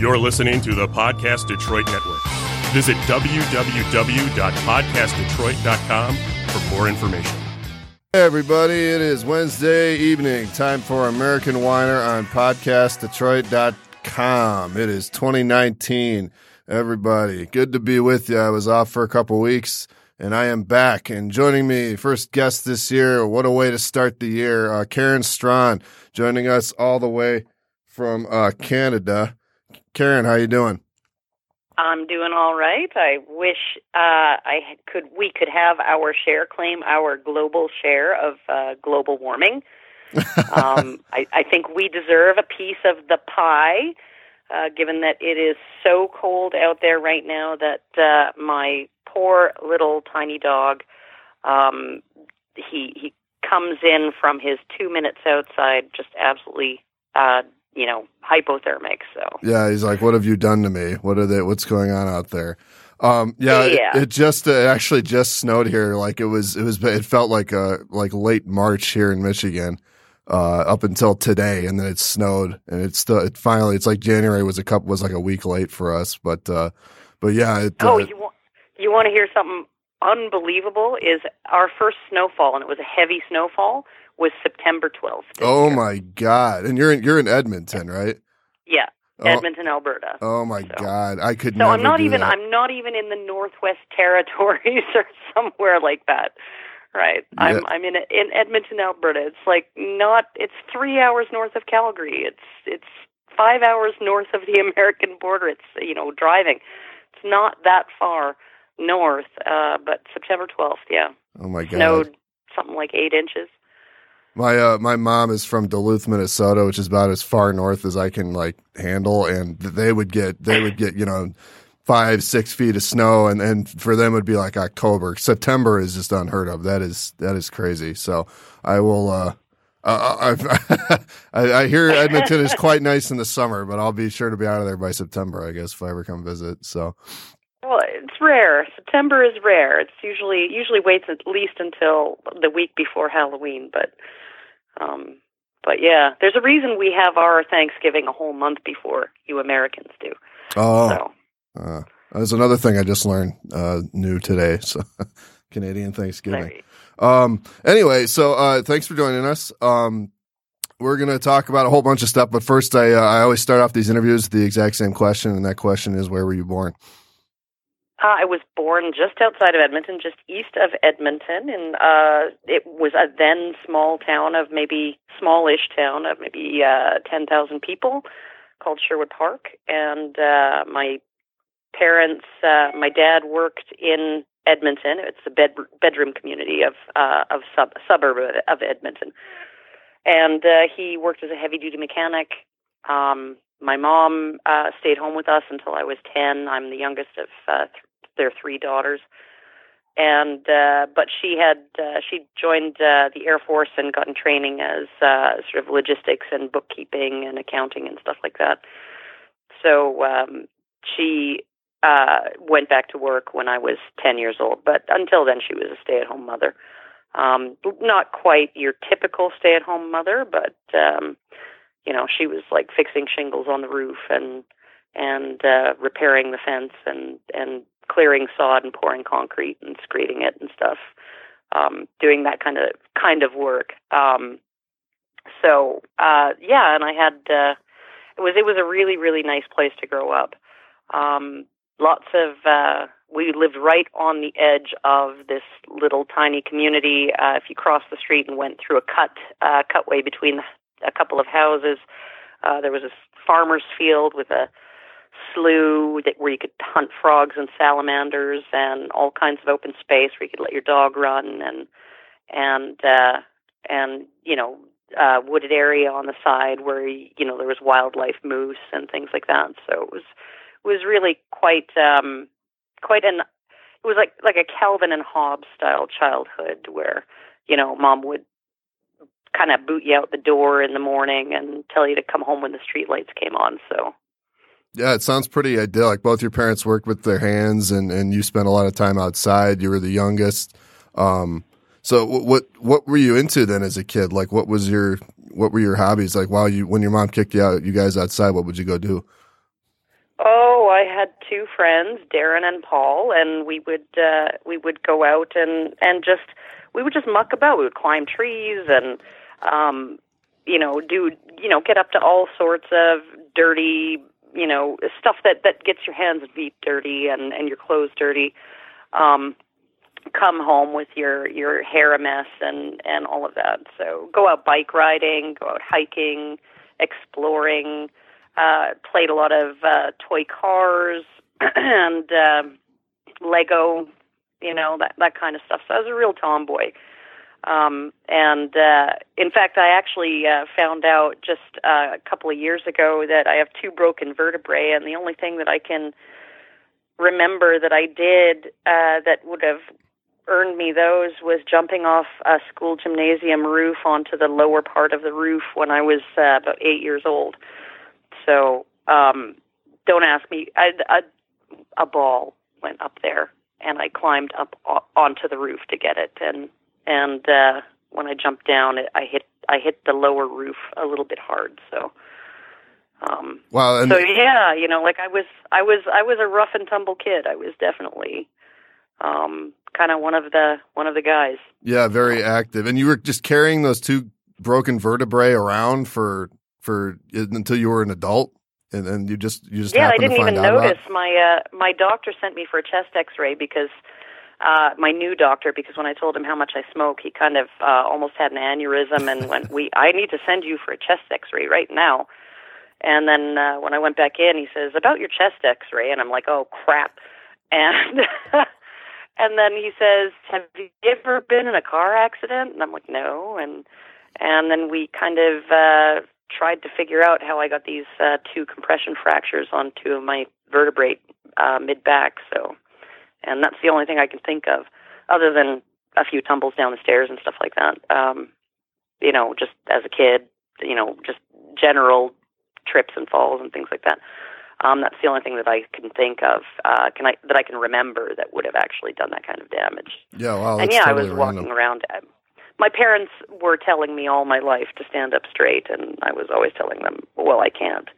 You're listening to the Podcast Detroit Network. Visit www.podcastdetroit.com for more information. Hey everybody, it is Wednesday evening. Time for American Whiner on podcastdetroit.com. It is 2019. Everybody, good to be with you. I was off for a couple weeks and I am back. And joining me, first guest this year. What a way to start the year. Uh, Karen Straughan joining us all the way from uh, Canada. Karen, how you doing? I'm doing all right. I wish uh, I could. We could have our share claim, our global share of uh, global warming. um, I, I think we deserve a piece of the pie, uh, given that it is so cold out there right now that uh, my poor little tiny dog, um, he he comes in from his two minutes outside, just absolutely uh, you know, hypothermic. So yeah, he's like, "What have you done to me? What are they? What's going on out there?" Um, yeah, yeah. It, it just uh, actually just snowed here. Like it was, it was, it felt like uh like late March here in Michigan, uh, up until today, and then it snowed, and it's still it finally. It's like January was a couple was like a week late for us, but uh, but yeah. It, oh, uh, you want you want to hear something unbelievable? Is our first snowfall, and it was a heavy snowfall was September 12th. Oh year. my god! And you're in you're in Edmonton, right? Yeah, Oh. Edmonton, Alberta. Oh my So- god! I could So I'm not do even that. I'm not even in the Northwest Territories or somewhere like that. Right. Yeah. I'm I'm in in Edmonton, Alberta. It's like not it's 3 hours north of Calgary. It's it's 5 hours north of the American border. It's you know, driving. It's not that far north, uh but September 12th, yeah. oh my god! Snowed something like 8 inches. My uh, my mom is from Duluth, Minnesota, which is about as far north as I can like handle, and they would get they would get you know five six feet of snow, and and for them it would be like October. September is just unheard of. That is that is crazy. So I will. Uh, uh, I, I, I hear Edmonton is quite nice in the summer, but I'll be sure to be out of there by September, I guess, if I ever come visit. So Well, it's rare. September is rare. It's usually usually waits at least until the week before Halloween, but um but yeah, there's a reason we have our Thanksgiving a whole month before you Americans do. oh, So, uh, that's another thing I just learned uh, new today. So Canadian Thanksgiving. Um, anyway, so, uh, thanks for joining us. Um, we're going to talk about a whole bunch of stuff, but first I, uh, I always start off these interviews with the exact same question. And that question is, where were you born? Uh, I was born just outside of Edmonton, just east of Edmonton, and uh, it was a then small town of maybe smallish town of maybe uh, ten thousand people, called Sherwood Park. And uh, my parents, uh, my dad worked in Edmonton. It's a bed bedroom community of uh, of sub suburb of, Edmonton, and uh, he worked as a heavy duty mechanic. Um, my mom uh, stayed home with us until I was ten. I'm the youngest of uh, th- their three daughters, and uh, but she had uh, she joined uh, the Air Force and gotten training as uh, sort of logistics and bookkeeping and accounting and stuff like that. So um, she uh, went back to work when I was ten years old, but until then she was a stay-at-home mother. Um, not quite your typical stay-at-home mother, but um, you know she was like fixing shingles on the roof and and uh, repairing the fence and and clearing sod and pouring concrete and screeding it and stuff, um, doing that kind of kind of work. Um, so uh, yeah, and I had uh, it was it was a really really nice place to grow up. Um, lots of uh, we lived right on the edge of this little tiny community. Uh, if you crossed the street and went through a cut uh, cutway between a couple of houses, uh, there was a farmer's field with a slough that where you could hunt frogs and salamanders and all kinds of open space where you could let your dog run and and uh and you know uh wooded area on the side where you know there was wildlife moose and things like that. So it was it was really quite um quite an it was like like a Calvin and Hobbes style childhood where you know mom would kind of boot you out the door in the morning and tell you to come home when the street lights came on. So Yeah, it sounds pretty idyllic. Both your parents worked with their hands, and and you spent a lot of time outside. You were the youngest. Um, so wh- what what were you into then as a kid? Like, what was your what were your hobbies? Like, while you when your mom kicked you out, you guys outside, what would you go do? Oh, I had two friends, Darren and Paul, and we would uh, we would go out and and just we would just muck about. We would climb trees and um, you know do you know get up to all sorts of dirty you know stuff that that gets your hands and feet dirty and and your clothes dirty. Um, come home with your your hair a mess and and all of that. So go out bike riding, go out hiking, exploring uh, played a lot of uh, toy cars and uh, Lego, you know that that kind of stuff. So I was a real tomboy. Um, and uh, in fact, I actually uh, found out just uh, a couple of years ago that I have two broken vertebrae, and the only thing that I can remember that I did uh, that would have earned me those was jumping off a school gymnasium roof onto the lower part of the roof when I was uh, about eight years old. So um, don't ask me. I, I, a ball went up there, and I climbed up o- onto the roof to get it. And and uh, when I jumped down, it, I hit I hit the lower roof a little bit hard. So. Um, wow. And so yeah, you know, like I was, I was, I was a rough and tumble kid. I was definitely, um, kind of one of the one of the guys. yeah, very active. And you were just carrying those two broken vertebrae around for for until you were an adult, and then you just you just yeah, I happened didn't to find even about notice. My uh, my doctor sent me for a chest X-ray because uh, my new doctor, because when I told him how much I smoke, he kind of uh, almost had an aneurysm and went, "We, I need to send you for a chest X-ray right now." And then uh, when I went back in, he says, "About your chest X-ray," and I'm like, "Oh crap!" And and then he says, "Have you ever been in a car accident?" And I'm like, "No." And and then we kind of uh, tried to figure out how I got these uh, two compression fractures on two of my vertebrae uh, mid back. So, and that's the only thing I can think of, other than a few tumbles down the stairs and stuff like that. Um, you know, just as a kid, you know, just general trips and falls and things like that. Um, that's the only thing that I can think of. Uh, can I that I can remember that would have actually done that kind of damage. Yeah, wow. and yeah, totally I was random. walking around. uh, My parents were telling me all my life to stand up straight, and I was always telling them, "Well, I can't."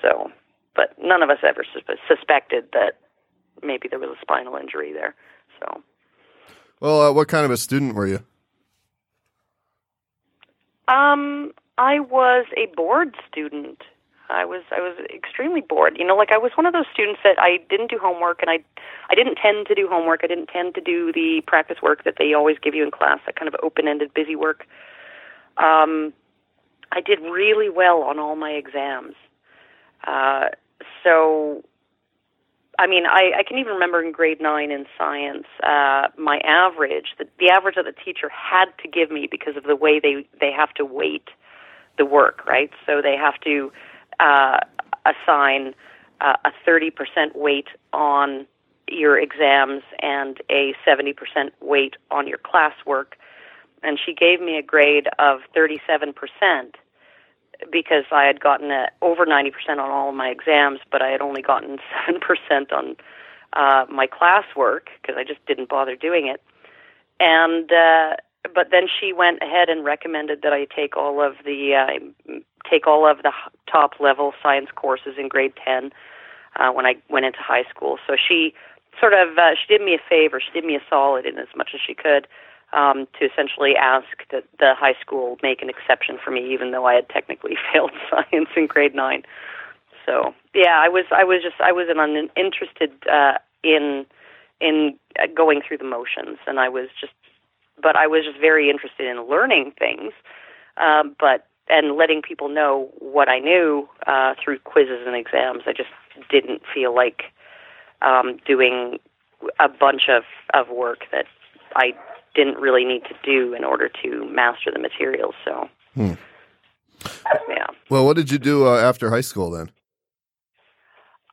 So, but none of us ever sus- suspected that maybe there was a spinal injury there. So, Well, uh, what kind of a student were you? um, I was a bored student. I was I was extremely bored. You know, like I was one of those students that I didn't do homework and I I didn't tend to do homework. I didn't tend to do the practice work that they always give you in class, that kind of open-ended busy work. Um I did really well on all my exams. Uh so I mean, I, I can even remember in grade nine in science, uh, my average, the, the average that the teacher had to give me because of the way they, they have to weight the work, right? So they have to uh, assign uh, a 30% weight on your exams and a 70% weight on your classwork. And she gave me a grade of 37% because I had gotten a, over 90% on all of my exams, but I had only gotten 7% on uh, my classwork because I just didn't bother doing it. And uh, but then she went ahead and recommended that I take all of the uh, take all of the top level science courses in grade 10 uh, when I went into high school. So she sort of uh, she did me a favor. She did me a solid in as much as she could um, to essentially ask that the high school make an exception for me, even though I had technically failed science in grade nine. So yeah, I was I was just I was an uninterested uh, in in uh, going through the motions, and I was just but I was just very interested in learning things, um, but and letting people know what I knew uh, through quizzes and exams. I just didn't feel like um, doing a bunch of of work that I didn't really need to do in order to master the materials. So, Hmm. yeah. Well, what did you do uh, after high school then?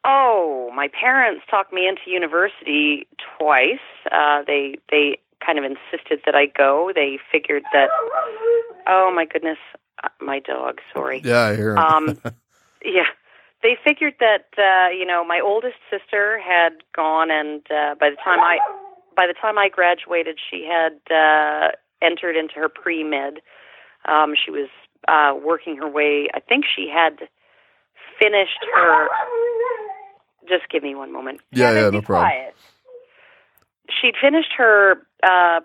Oh, my parents talked me into university twice. Uh, they they kind of insisted that I go. They figured that. Oh my goodness, uh, my dog. Sorry. Yeah, I hear him. Um, yeah, they figured that uh, you know my oldest sister had gone, and uh, by the time I by the time I graduated, she had uh, entered into her pre med. Um, she was uh, working her way. I think she had finished her. just give me one moment. Yeah, Kevin, yeah, no problem. quiet. She'd finished her uh,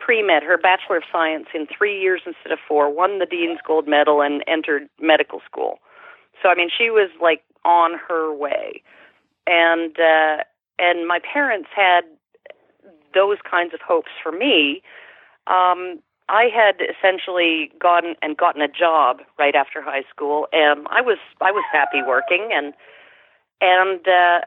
pre med, her Bachelor of Science, in three years instead of four, won the Dean's Gold Medal, and entered medical school. So, I mean, she was like on her way. And, uh, and my parents had those kinds of hopes for me. Um, I had essentially gone and gotten a job right after high school, and I was I was happy working, and and uh,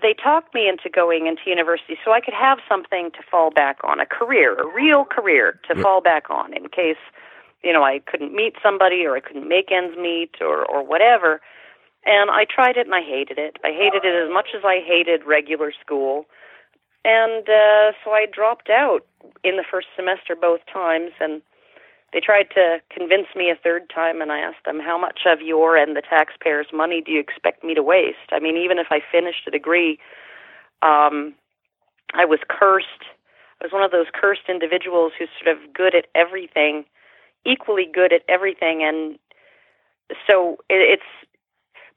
they talked me into going into university so I could have something to fall back on, a career, a real career to Yeah. fall back on in case you know I couldn't meet somebody or I couldn't make ends meet or or whatever. And I tried it and I hated it. I hated it as much as I hated regular school. And uh, so I dropped out in the first semester both times, and they tried to convince me a third time. And I asked them, "How much of your and the taxpayers' money do you expect me to waste? I mean, even if I finished a degree, um, I was cursed. I was one of those cursed individuals who's sort of good at everything, equally good at everything, and so it, it's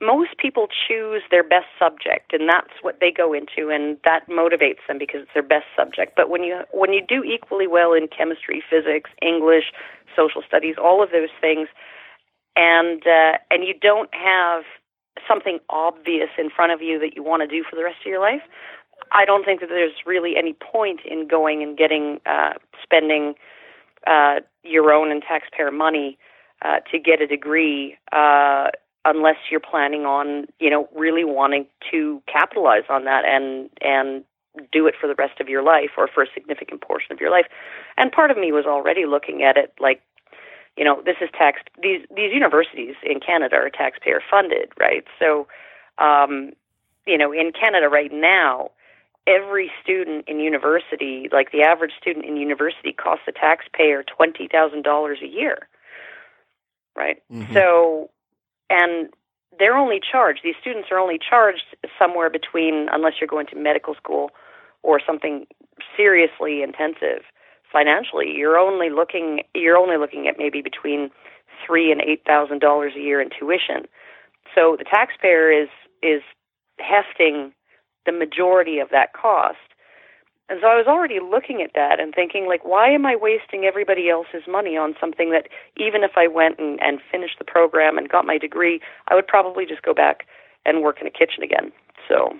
most people choose their best subject and that's what they go into and that motivates them because it's their best subject. But when you when you do equally well in chemistry physics english social studies all of those things and uh, and you don't have something obvious in front of you that you want to do for the rest of your life i don't think that there's really any point in going and getting uh, spending uh, your own and taxpayer money uh, to get a degree uh, unless you're planning on, you know, really wanting to capitalize on that and and do it for the rest of your life or for a significant portion of your life. And part of me was already looking at it like, you know, this is tax these these universities in Canada are taxpayer funded, right? So um, you know, in Canada right now, every student in university, like the average student in university costs the taxpayer twenty thousand dollars a year. Right? Mhm. So and they're only charged these students are only charged somewhere between unless you're going to medical school or something seriously intensive financially you're only looking you're only looking at maybe between three and eight thousand dollars a year in tuition. So the taxpayer is is hefting the majority of that cost and so I was already looking at that and thinking, like, why am I wasting everybody else's money on something that even if I went and, and finished the program and got my degree, I would probably just go back and work in a kitchen again. So,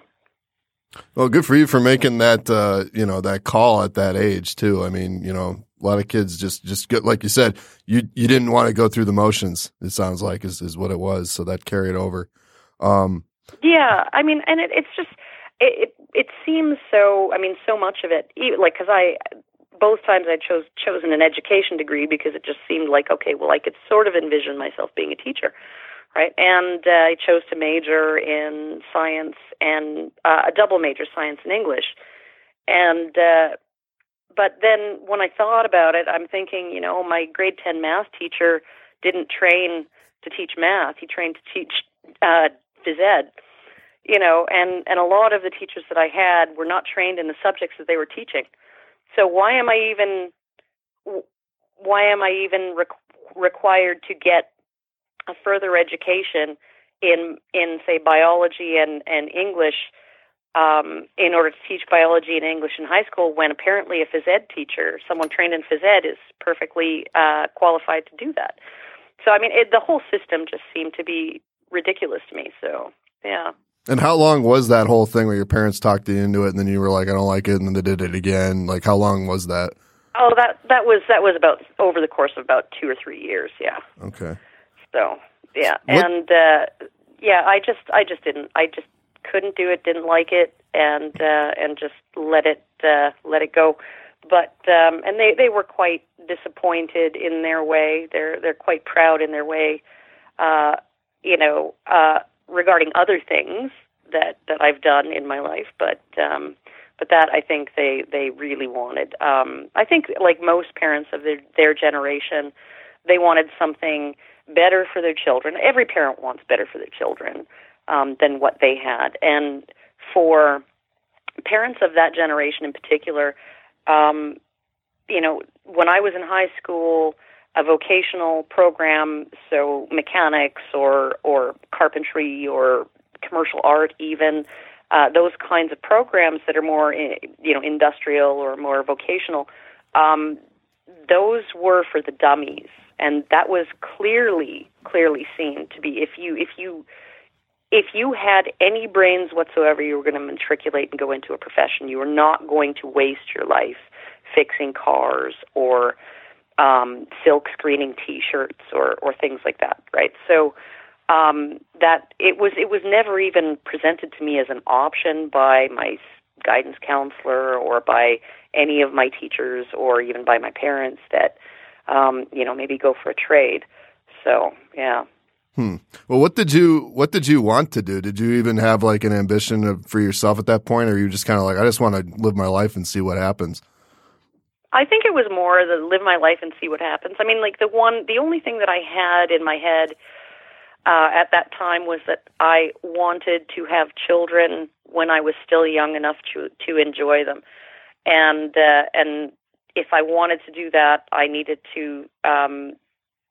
Well, good for you for making that uh, you know that call at that age too. I mean, you know, a lot of kids just just get like you said, you you didn't want to go through the motions. It sounds like is is what it was. So that carried over. Um, yeah, I mean, and it, it's just it, it seems so. I mean, so much of it, like because I both times I chose chosen an education degree because it just seemed like okay, well, I could sort of envision myself being a teacher, right? And uh, I chose to major in science and uh, a double major, science and English, and. Uh, but then when I thought about it, I'm thinking, you know, my grade 10 math teacher didn't train to teach math. He trained to teach uh, phys ed you know, and and a lot of the teachers that I had were not trained in the subjects that they were teaching. So why am I even why am I even requ- required to get a further education in in say biology and and English um, in order to teach biology and English in high school when apparently a phys ed teacher, someone trained in phys ed, is perfectly uh, qualified to do that. So I mean, it, the whole system just seemed to be ridiculous to me. So yeah. And how long was that whole thing where your parents talked you into it, and then you were like, I don't like it, and then they did it again? Like, how long was that? Oh, that that was that was about over the course of about two or three years. Yeah. Okay. So yeah, What- and uh, yeah, I just I just didn't I just couldn't do it, didn't like it, and uh, and just let it uh, let it go. But um, and they they were quite disappointed in their way. They're they're quite proud in their way. Uh, you know, uh, regarding other things that that I've done in my life, but um, but that I think they they really wanted. Um, I think like most parents of their their generation, they wanted something better for their children. Every parent wants better for their children um, than what they had, and for parents of that generation in particular, um, you know, when I was in high school, a vocational program, so mechanics or or carpentry or commercial art, even uh, those kinds of programs that are more, eh, you know, industrial or more vocational. Um, those were for the dummies, and that was clearly, clearly seen to be if you if you if you had any brains whatsoever, you were going to matriculate and go into a profession. You were not going to waste your life fixing cars or um, silk screening T-shirts or or things like that, right? So um, that it was it was never even presented to me as an option by my guidance counselor or by any of my teachers or even by my parents that um, you know maybe go for a trade. So yeah. Hmm. Well, what did you what did you want to do? Did you even have like an ambition of, for yourself at that point, or you just kind of like I just want to live my life and see what happens? I think it was more the live my life and see what happens. I mean, like the one, the only thing that I had in my head uh, at that time was that I wanted to have children when I was still young enough to to enjoy them, and uh, and if I wanted to do that, I needed to um,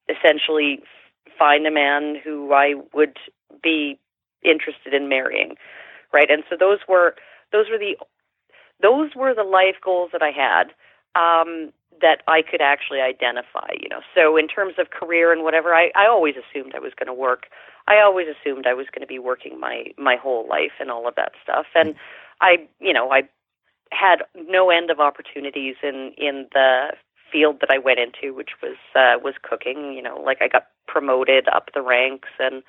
essentially find a man who I would be interested in marrying, right? And so those were those were the those were the life goals that I had um, that I could actually identify. You know, so in terms of career and whatever, I, I always assumed I was going to work. I always assumed I was going to be working my my whole life and all of that stuff. And I, you know, I had no end of opportunities in in the field that I went into, which was uh, was cooking. You know, like I got promoted up the ranks and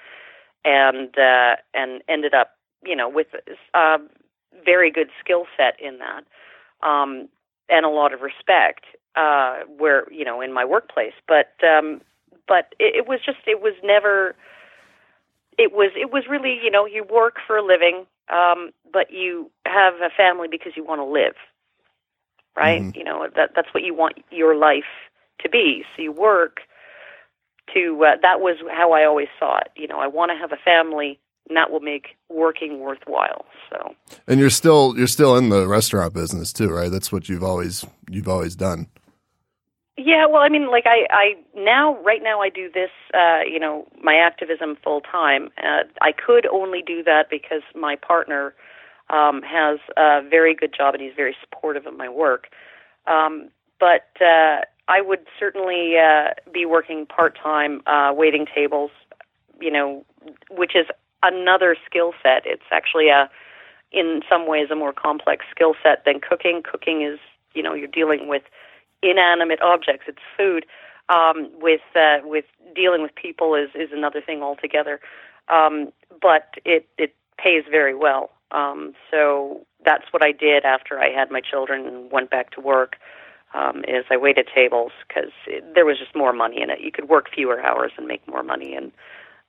and uh, and ended up, you know, with a uh, very good skill set in that. Um, and a lot of respect uh, where you know in my workplace. But um, but it, it was just it was never. It was it was really you know you work for a living, um, but you have a family because you want to live, right? Mm-hmm. You know that that's what you want your life to be. So you work to uh, that was how I always saw it. You know, I want to have a family and that will make working worthwhile. So, and you're still you're still in the restaurant business too, right? That's what you've always you've always done. Yeah, well, I mean, like I, I now, right now, I do this, uh, you know, my activism full time. Uh, I could only do that because my partner um, has a very good job and he's very supportive of my work. Um, but uh, I would certainly uh, be working part time, uh, waiting tables, you know, which is another skill set. It's actually a, in some ways, a more complex skill set than cooking. Cooking is, you know, you're dealing with inanimate objects. It's food. Um, with uh, with dealing with people is is another thing altogether. Um, but it it pays very well. Um, so that's what I did after I had my children and went back to work. Um, is I waited tables because there was just more money in it. You could work fewer hours and make more money, and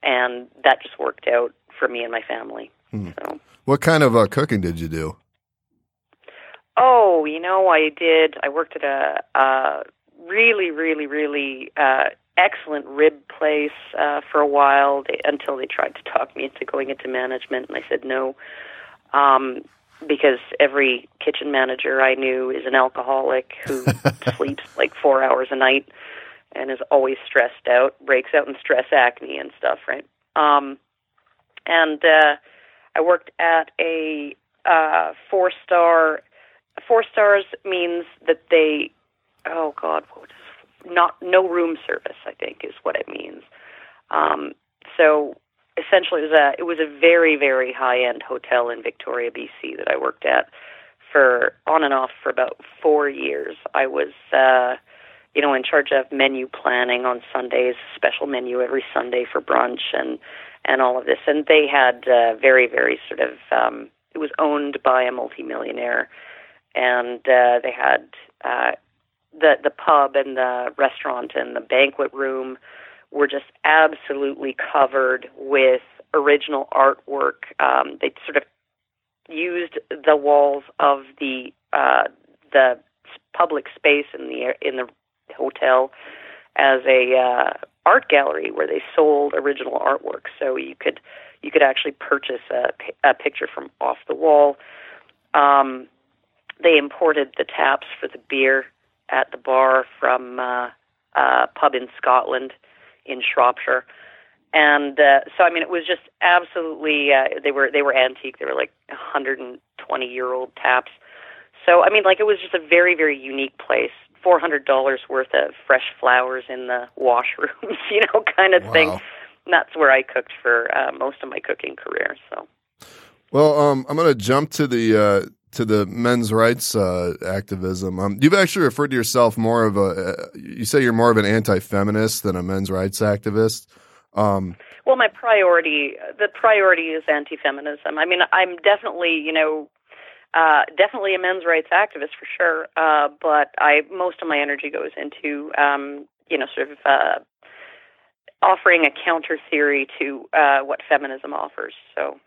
and that just worked out for me and my family. Hmm. So, what kind of uh, cooking did you do? Oh, you know, I did. I worked at a, a really, really, really uh, excellent rib place uh, for a while they, until they tried to talk me into going into management, and I said no. Um, because every kitchen manager I knew is an alcoholic who sleeps like four hours a night and is always stressed out, breaks out in stress acne and stuff, right? Um, and uh, I worked at a uh, four star. Four stars means that they, oh God, what is not no room service? I think is what it means. Um, so essentially, it was a it was a very very high end hotel in Victoria, BC that I worked at for on and off for about four years. I was. Uh, you know, in charge of menu planning on Sundays, special menu every Sunday for brunch, and and all of this. And they had uh, very, very sort of, um, it was owned by a multimillionaire, and uh, they had uh, the the pub and the restaurant and the banquet room were just absolutely covered with original artwork. Um, they sort of used the walls of the uh, the public space in the in the hotel as a uh, art gallery where they sold original artwork. So you could you could actually purchase a, a picture from off the wall. Um, they imported the taps for the beer at the bar from uh, a pub in Scotland, in Shropshire, and uh, so I mean it was just absolutely uh, they were they were antique. They were like 120 year old taps. So I mean like it was just a very very unique place. Four hundred dollars worth of fresh flowers in the washrooms, you know, kind of Wow. thing. And that's where I cooked for uh, most of my cooking career. So. Well, um, I'm going to jump to the uh, to the men's rights uh, activism. Um, you've actually referred to yourself more of a. Uh, you say you're more of an anti-feminist than a men's rights activist. Um, Well, my priority, the priority is anti-feminism. I mean, I'm definitely, you know, uh, definitely a men's rights activist for sure. Uh, but I, most of my energy goes into, um, you know, sort of uh, offering a counter theory to uh, what feminism offers. So.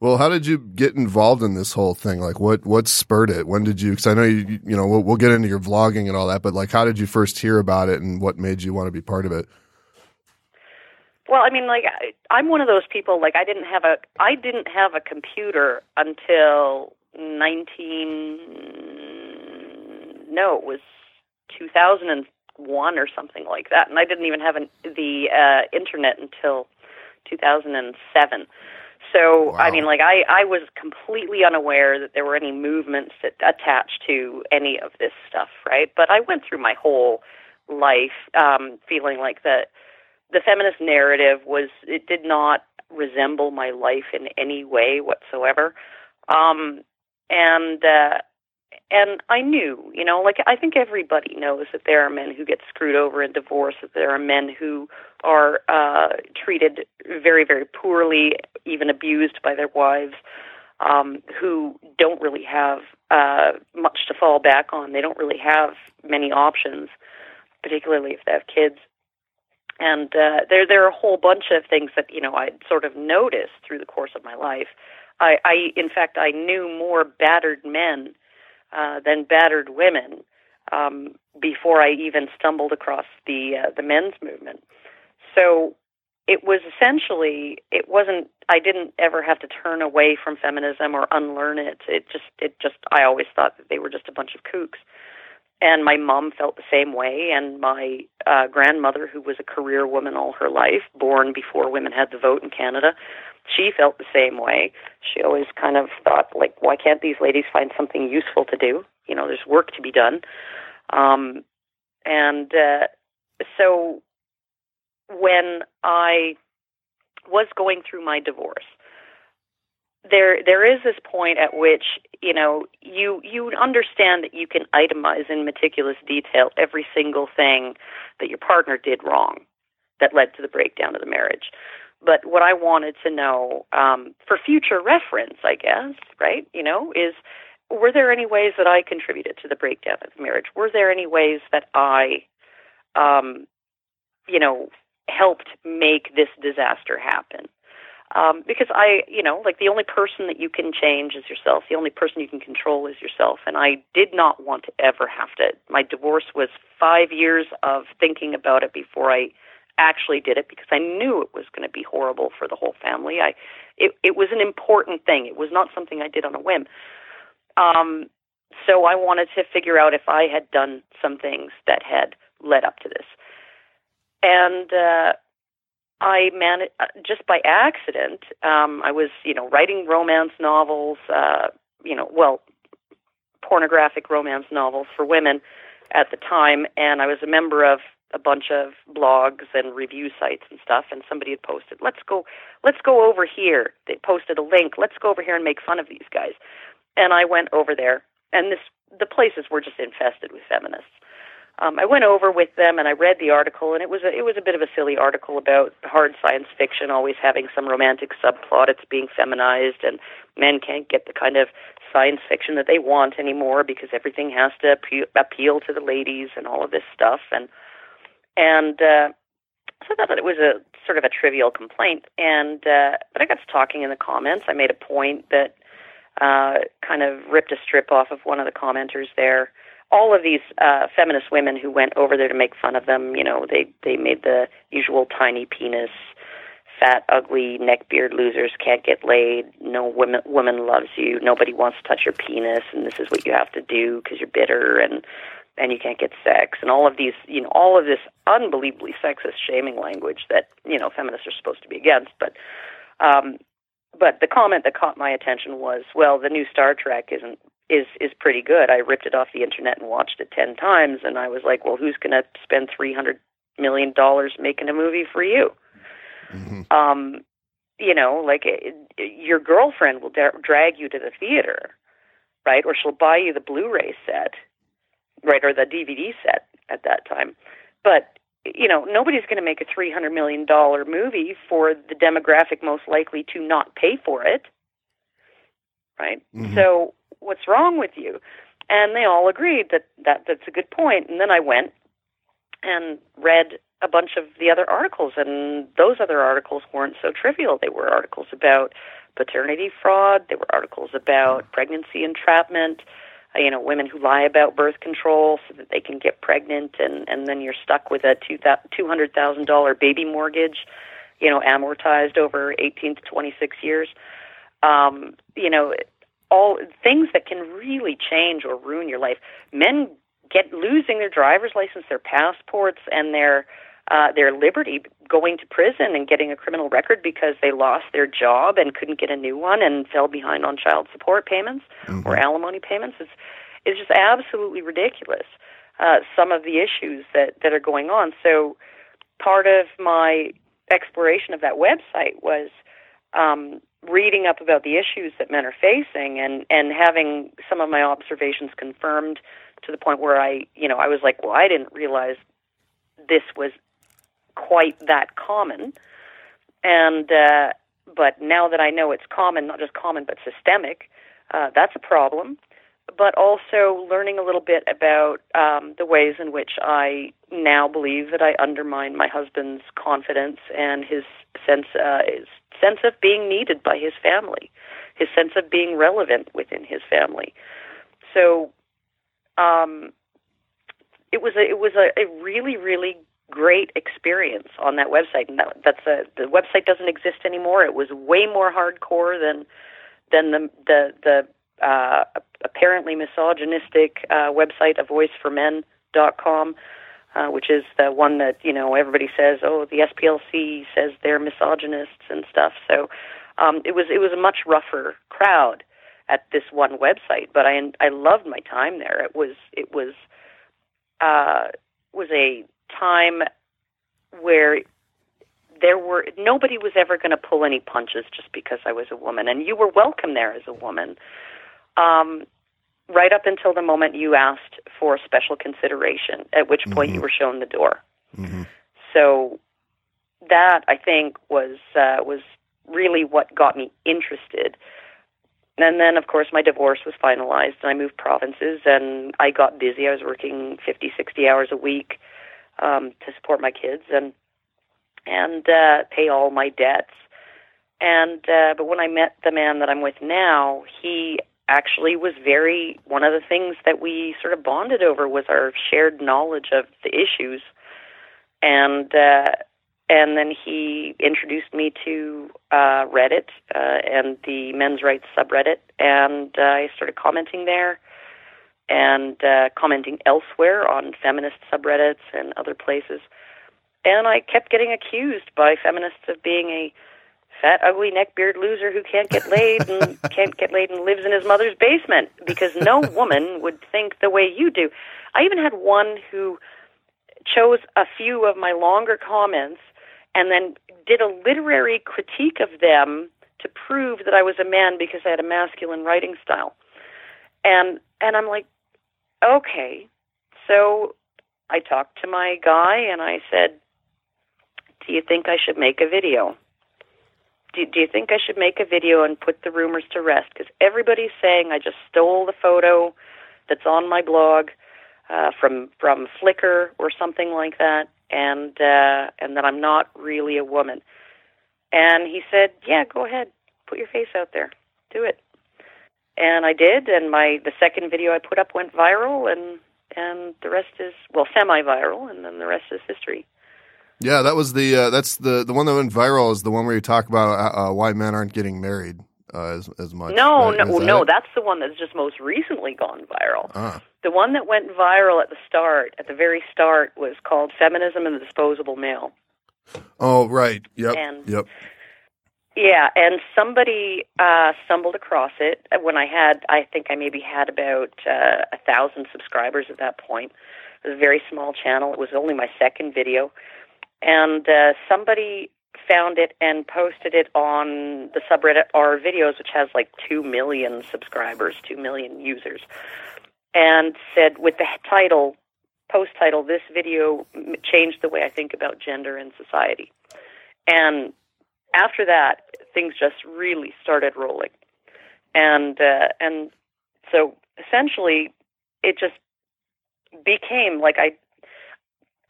well, how did you get involved in this whole thing? Like, what what spurred it? When did you? Because I know you, you know, we'll, we'll get into your vlogging and all that, but like, how did you first hear about it, and what made you want to be part of it? Well, I mean, like I, I'm one of those people. Like I didn't have a I didn't have a computer until 19. No, it was 2001 or something like that, and I didn't even have an, the uh, internet until 2007. So Wow. I mean, like I I was completely unaware that there were any movements that attached to any of this stuff, right? But I went through my whole life um, feeling like that the feminist narrative was it did not resemble my life in any way whatsoever um and uh and I knew, you know, like I think everybody knows that there are men who get screwed over in divorce, that there are men who are uh treated very, very poorly, even abused by their wives, um, who don't really have uh much to fall back on. They don't really have many options, particularly if they have kids and uh, there there are a whole bunch of things that you know I'd sort of noticed through the course of my life. I, I in fact I knew more battered men uh, than battered women um, before I even stumbled across the uh, the men's movement. So it was essentially it wasn't I didn't ever have to turn away from feminism or unlearn it. It just it just I always thought that they were just a bunch of kooks and my mom felt the same way and my uh grandmother who was a career woman all her life born before women had the vote in canada she felt the same way. She always kind of thought like why can't these ladies find something useful to do? You know there's work to be done. Um and uh so when i was going through my divorce there there is this point at which you know you you understand that you can itemize in meticulous detail every single thing that your partner did wrong that led to the breakdown of the marriage but what i wanted to know um for future reference i guess right you know is were there any ways that i contributed to the breakdown of the marriage were there any ways that i um you know helped make this disaster happen um, because I, you know, like the only person that you can change is yourself. The only person you can control is yourself. And I did not want to ever have to. My divorce was five years of thinking about it before I actually did it because I knew it was going to be horrible for the whole family. I, it, it was an important thing. It was not something I did on a whim. Um, so I wanted to figure out if I had done some things that had led up to this. And uh, I managed uh, just by accident. Um, I was, you know, writing romance novels. Uh, you know, well, pornographic romance novels for women at the time, and I was a member of a bunch of blogs and review sites and stuff. And somebody had posted, "Let's go, let's go over here." They posted a link. Let's go over here and make fun of these guys. And I went over there, and this the places were just infested with feminists um, I went over with them and I read the article, and it was a, it was a bit of a silly article about hard science fiction always having some romantic subplot. It's being feminized, and men can't get the kind of science fiction that they want anymore because everything has to appeal, appeal to the ladies and all of this stuff. And and uh, so I thought that it was a sort of a trivial complaint. And uh, but I got to talking in the comments. I made a point that uh, kind of ripped a strip off of one of the commenters there all of these uh, feminist women who went over there to make fun of them, you know, they they made the usual tiny penis, fat, ugly, neckbeard losers can't get laid. No woman woman loves you. Nobody wants to touch your penis, and this is what you have to do because you're bitter and and you can't get sex and all of these you know all of this unbelievably sexist shaming language that you know feminists are supposed to be against. But um but the comment that caught my attention was well the new star trek isn't is is pretty good. I ripped it off the internet and watched it 10 times and i was like well who's going to spend 300 million dollars making a movie for you? Hmm um you know like it, your girlfriend will da- drag you to the theater right? Or she'll buy you the blu-ray set right or the dvd set at that time. But you know nobody's going to make a 300 million dollar movie for the demographic most likely to not pay for it. Right? Mhm. so what's wrong with you? And they all agreed that, that that's a good point. and then i went and read a bunch of the other articles and those other articles weren't so trivial. They were articles about paternity fraud. They were articles about pregnancy entrapment you know women who lie about birth control so that they can get pregnant and and then you're stuck with a two hundred thousand dollar baby mortgage you know amortized over 18 to 26 years. Um you know all things that can really change or ruin your life. Men get losing their driver's license their passports and their uh, their liberty going to prison and getting a criminal record because they lost their job and couldn't get a new one and fell behind on child support payments Mhm. or alimony payments is is just absolutely ridiculous. Uh, some of the issues that that are going on. So part of my exploration of that website was um, reading up about the issues that men are facing and and having some of my observations confirmed to the point where I you know I was like, well, I didn't realize this was quite that common. And uh, but now that I know it's common, not just common but systemic, uh, that's a problem. But also learning a little bit about um, the ways in which I now believe that I undermine my husband's confidence and his sense uh, his sense of being needed by his family, his sense of being relevant within his family. So, um, it was a it was a, a really really great experience on that website, and that, that's a the website doesn't exist anymore. It was way more hardcore than than the the the uh, apparently misogynistic uh, website, avoiceformen.com, uh, which is the one that you know everybody says, oh, the SPLC says they're misogynists and stuff. So um, it was it was a much rougher crowd at this one website, but I I loved my time there. It was it was uh, was a time where there were nobody was ever going to pull any punches just because I was a woman, and you were welcome there as a woman. Um, right up until the moment you asked for special consideration, at which point Mhm. you were shown the door. hmm So that I think was uh, was really what got me interested. And then, of course, my divorce was finalized, and I moved provinces, and I got busy. I was working 50, 60 hours a week um, to support my kids and and uh, pay all my debts. And uh, but when I met the man that I'm with now, he actually was very one of the things that we sort of bonded over was our shared knowledge of the issues. And uh and then he introduced me to uh Reddit uh and the men's rights subreddit. And uh, I started commenting there and uh commenting elsewhere on feminist subreddits and other places and I kept getting accused by feminists of being a fat, ugly, neckbeard loser who can't get laid and can't get laid and lives in his mother's basement because no woman would think the way you do. I even had one who chose a few of my longer comments and then did a literary critique of them to prove that I was a man because I had a masculine writing style. And and I'm like, okay. So I talked to my guy and I said, "Do you think I should make a video?" do, do you think I should make a video and put the rumors to rest? Because everybody's saying I just stole the photo that's on my blog uh, from from Flickr or something like that, and uh, and that I'm not really a woman. And he said, "Yeah, go ahead, put your face out there, do it." And I did, and my the second video I put up went viral, and and the rest is well semi-viral, and then the rest is history. Yeah, that was the uh, that's the the one that went viral is the one where you talk about uh, why men aren't getting married uh, as as much. No, right? no, that no. it? That's the one that's just most recently gone viral. Ah, the one that went viral at the start, at the very start, was called "Feminism and the Disposable Male." Oh, right. Yep. And- yep. Yeah, and somebody uh, stumbled across it when I had, I think I maybe had about uh, a thousand subscribers at that point. It was a very small channel. It was only my second video, and uh, somebody found it and posted it on the subreddit R Videos, which has like two million subscribers, two million users, and said with the title, post title, this video changed the way I think about gender in society, and after that, things just really started rolling, and uh, and so essentially, it just became like I,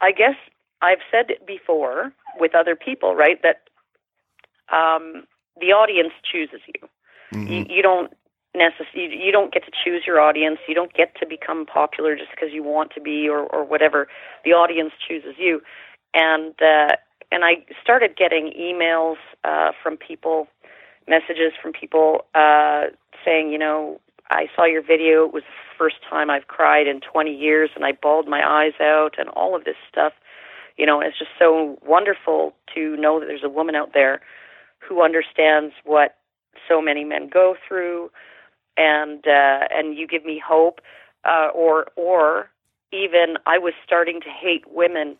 I guess I've said before with other people, right? That um, the audience chooses you. Mhm. You, you don't necessarily you don't get to choose your audience. You don't get to become popular just because you want to be or or whatever. The audience chooses you, and uh, and I started getting emails uh, from people, messages from people uh, saying, you know, I saw your video. It was the first time I've cried in 20 years, and I bawled my eyes out, and all of this stuff. You know, it's just so wonderful to know that there's a woman out there who understands what so many men go through, and uh, and you give me hope, uh, or or even I was starting to hate women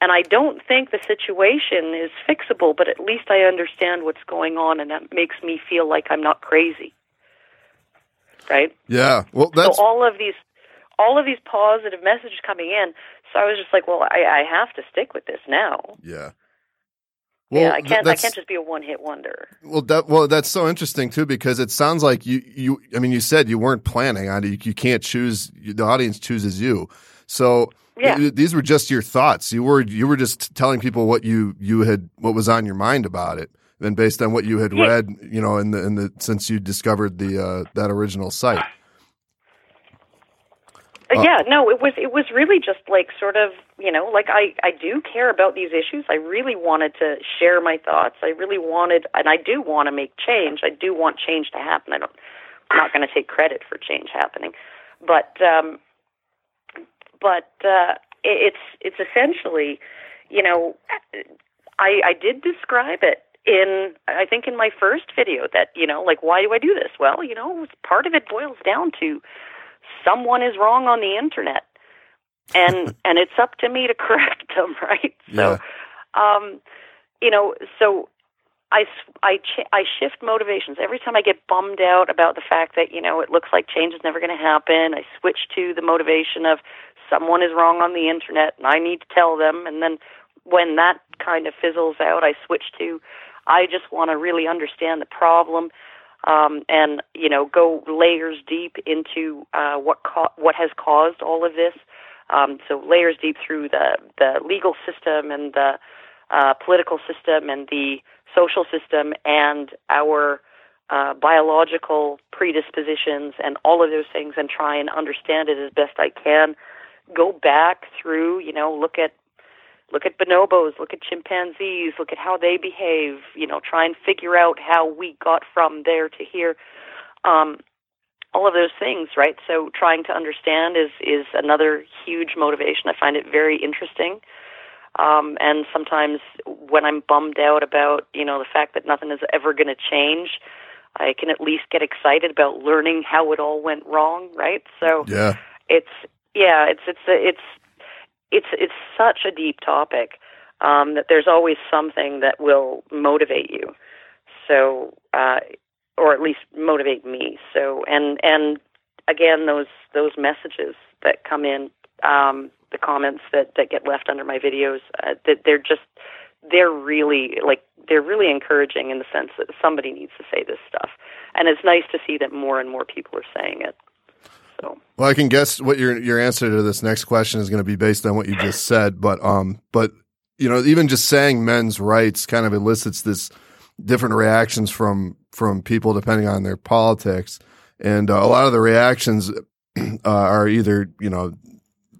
and I don't think the situation is fixable, but at least I understand what's going on, and that makes me feel like I'm not crazy. Right? Yeah. Well, that's so all of these, all of these positive messages coming in. So I was just like, well, I, I have to stick with this now. yeah. yeah, I can't. I can't just be a one-hit wonder. Well, that well, that's so interesting too because it sounds like you you. I mean, you said you weren't planning on it. You, you can't choose. The audience chooses you. So Yeah. th- these were just your thoughts. You were you were just telling people what you you had what was on your mind about it. Then based on what you had Yeah. read, you know, in the in the since you discovered the uh, that original site. Uh, yeah, no, it was it was really just like sort of you know like I I do care about these issues. I really wanted to share my thoughts. I really wanted, and I do want to make change. I do want change to happen. I don't. I'm not going to take credit for change happening, but um, but uh, it, it's it's essentially, you know, I I did describe it in I think in my first video that you know like why do I do this? Well, you know, part of it boils down to someone is wrong on the internet. And and it's up to me to correct them right? So um you know so i i i shift motivations. Every time i get bummed out about the fact that you know it looks like change is never going to happen i switch to the motivation of someone is wrong on the internet and i need to tell them and then when that kind of fizzles out i switch to i just want to really understand the problem um, and you know go layers deep into uh, what co- what has caused all of this. Um, so layers deep through the the legal system and the uh, political system and the social system and our uh, biological predispositions and all of those things, and try and understand it as best I can. Go back through, you know, look at look at bonobos, look at chimpanzees, look at how they behave, you know, try and figure out how we got from there to here. Um, all of those things, right? So trying to understand is is another huge motivation. I find it very interesting. Um, and sometimes when I'm bummed out about, you know, the fact that nothing is ever going to change, I can at least get excited about learning how it all went wrong, right? So Yeah. it's yeah, it's it's it's it's it's such a deep topic um, that there's always something that will motivate you. So, uh, or at least motivate me. So, and and again, those those messages that come in, um, the comments that that get left under my videos, uh, that they're just they're really like they're really encouraging in the sense that somebody needs to say this stuff, and it's nice to see that more and more people are saying it. So. Well, I can guess what your your answer to this next question is going to be based on what you just said, but um, but you know, even just saying men's rights kind of elicits this different reactions from from people depending on their politics, and uh, a lot of the reactions uh, are either you know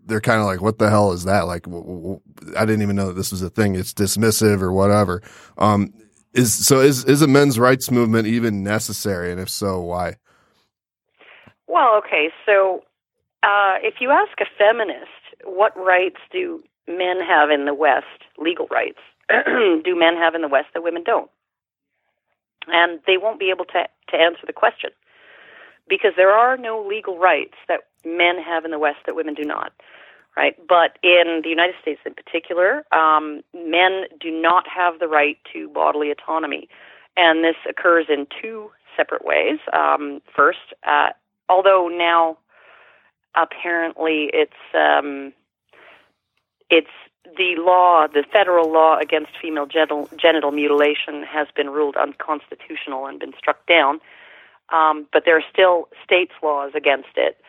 they're kind of like, "What the hell is that?" Like, w- w- I didn't even know that this was a thing. It's dismissive or whatever. Um, is so is is a men's rights movement even necessary, and if so, why? Well, okay, so uh, if you ask a feminist, what rights do men have in the West, legal rights, do men have in the West that women don't? And they won't be able to, to answer the question because there are no legal rights that men have in the West that women do not. Right, but in the United States in particular, um, men do not have the right to bodily autonomy, and this occurs in two separate ways. Um, first, uh, although now apparently it's um, it's the law, the federal law against female genital, genital mutilation has been ruled unconstitutional and been struck down. Um, but there are still states' laws against it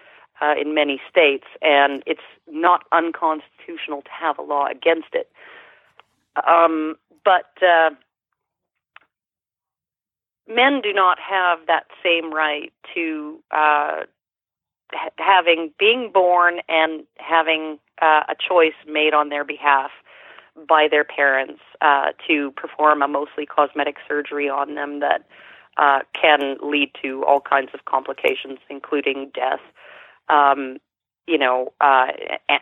uh, in many states, and it's not unconstitutional to have a law against it. Um, but uh, men do not have that same right to uh, ha- having being born and having uh, a choice made on their behalf by their parents uh, to perform a mostly cosmetic surgery on them that uh, can lead to all kinds of complications, including death. Um, you know, uh, a-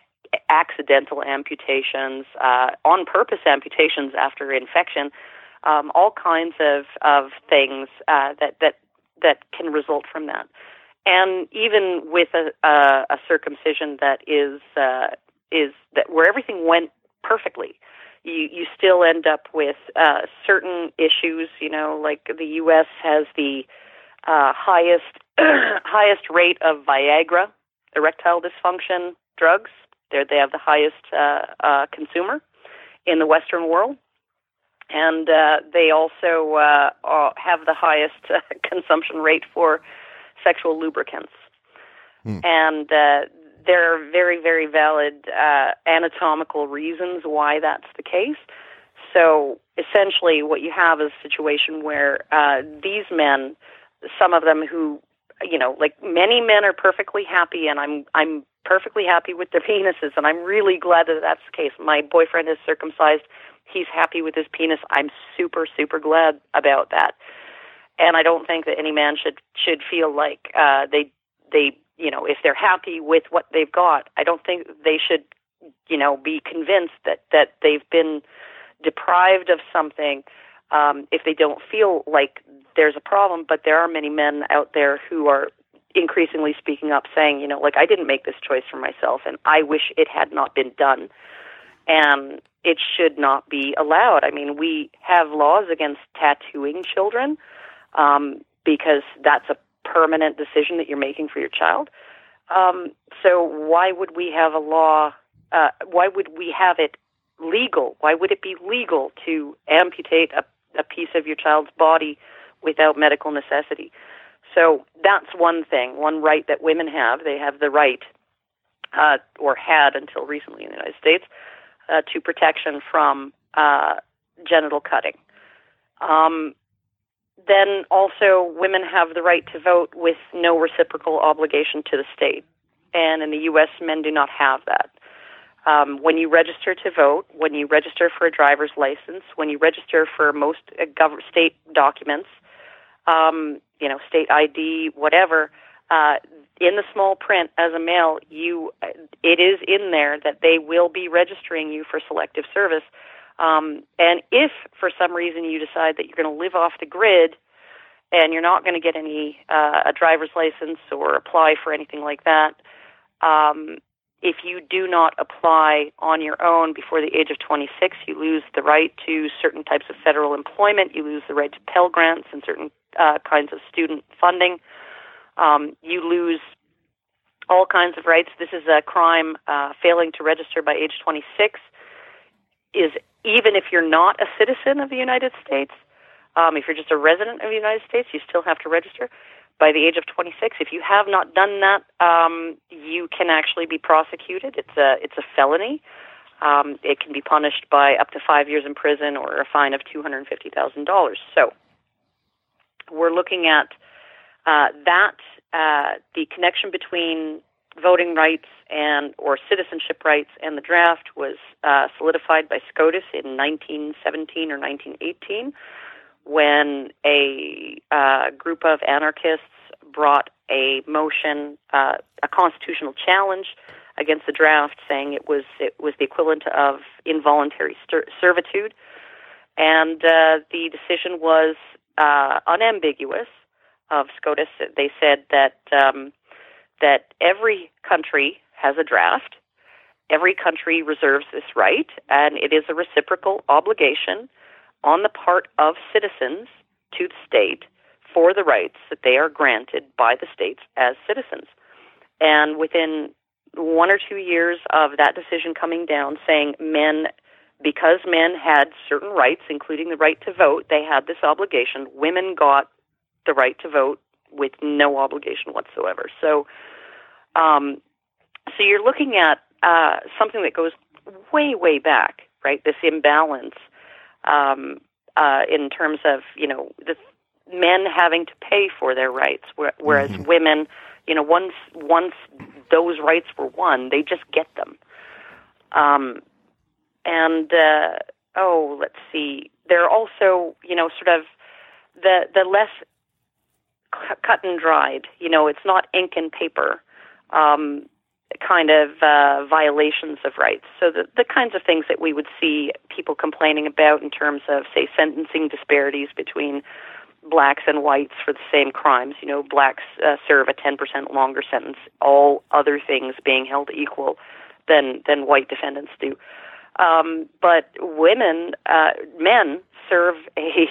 accidental amputations, uh, on purpose amputations after infection, um, all kinds of of things uh, that that that can result from that. And even with a, a, a circumcision that is uh, is that where everything went perfectly, you you still end up with uh, certain issues. You know, like the U.S. has the uh, highest highest rate of Viagra, erectile dysfunction drugs. They they have the highest uh, uh, consumer in the Western world, and uh, they also uh, have the highest uh, consumption rate for sexual lubricants. Hmm. And uh, there are very, very valid uh, anatomical reasons why that's the case. So essentially, what you have is a situation where uh, these men, some of them who, you know, like many men are perfectly happy, and I'm I'm perfectly happy with their penises, and I'm really glad that that's the case. My boyfriend is circumcised; he's happy with his penis. I'm super, super glad about that. And I don't think that any man should should feel like uh, they they you know, if they're happy with what they've got, I don't think they should, you know, be convinced that that they've been deprived of something um, if they don't feel like there's a problem. But there are many men out there who are increasingly speaking up, saying, you know, like I didn't make this choice for myself, and I wish it had not been done, and it should not be allowed. I mean, we have laws against tattooing children um, because that's a permanent decision that you're making for your child. Um, so why would we have a law? Uh, why would we have it legal? Why would it be legal to amputate a, a piece of your child's body without medical necessity? So that's one thing, one right that women have. They have the right, uh, or had until recently in the United States, uh, to protection from uh, genital cutting. Um, then also women have the right to vote with no reciprocal obligation to the state. And in the U.S., men do not have that. Um, when you register to vote, when you register for a driver's license, when you register for most uh, gov- state documents, um, you know, state ID, whatever, uh, in the small print as a male, you uh, it is in there that they will be registering you for selective service um, and if for some reason you decide that you're going to live off the grid and you're not going to get any uh, a driver's license or apply for anything like that, um, if you do not apply on your own before the age of 26, you lose the right to certain types of federal employment. You lose the right to Pell Grants and certain uh, kinds of student funding. Um, you lose all kinds of rights. This is a crime. Uh, failing to register by age 26 is even if you're not a citizen of the United States, um, if you're just a resident of the United States, you still have to register by the age of 26. If you have not done that, um, you can actually be prosecuted. It's a it's a felony. Um, it can be punished by up to five years in prison or a fine of two hundred fifty thousand dollars. So we're looking at uh, that uh, the connection between voting rights and or citizenship rights and the draft was uh, solidified by SCOTUS in 1917 or 1918 when a uh, group of anarchists brought a motion, uh, a constitutional challenge against the draft, saying it was it was the equivalent of involuntary ser- servitude, and uh, the decision was uh, unambiguous of SCOTUS. They said that um, that every country has a draft. Every country reserves this right, and it is a reciprocal obligation on the part of citizens to the state for the rights that they are granted by the states as citizens. And within one or two years of that decision coming down, saying men, because men had certain rights, including the right to vote, they had this obligation. Women got the right to vote with no obligation whatsoever. So, um, so you're looking at uh, something that goes way, way back, right? This imbalance um, uh, in terms of you know the men having to pay for their rights, whereas mm-hmm. women, you know, once once those rights were won, they just get them. Um, and uh, oh, let's see, they're also you know sort of the the less cut and dried. You know, it's not ink and paper. Um, kind of uh, violations of rights. So the, the kinds of things that we would see people complaining about in terms of, say, sentencing disparities between blacks and whites for the same crimes. You know, blacks uh, serve a 10% longer sentence, all other things being held equal than than white defendants do. Um, but women, uh, men serve a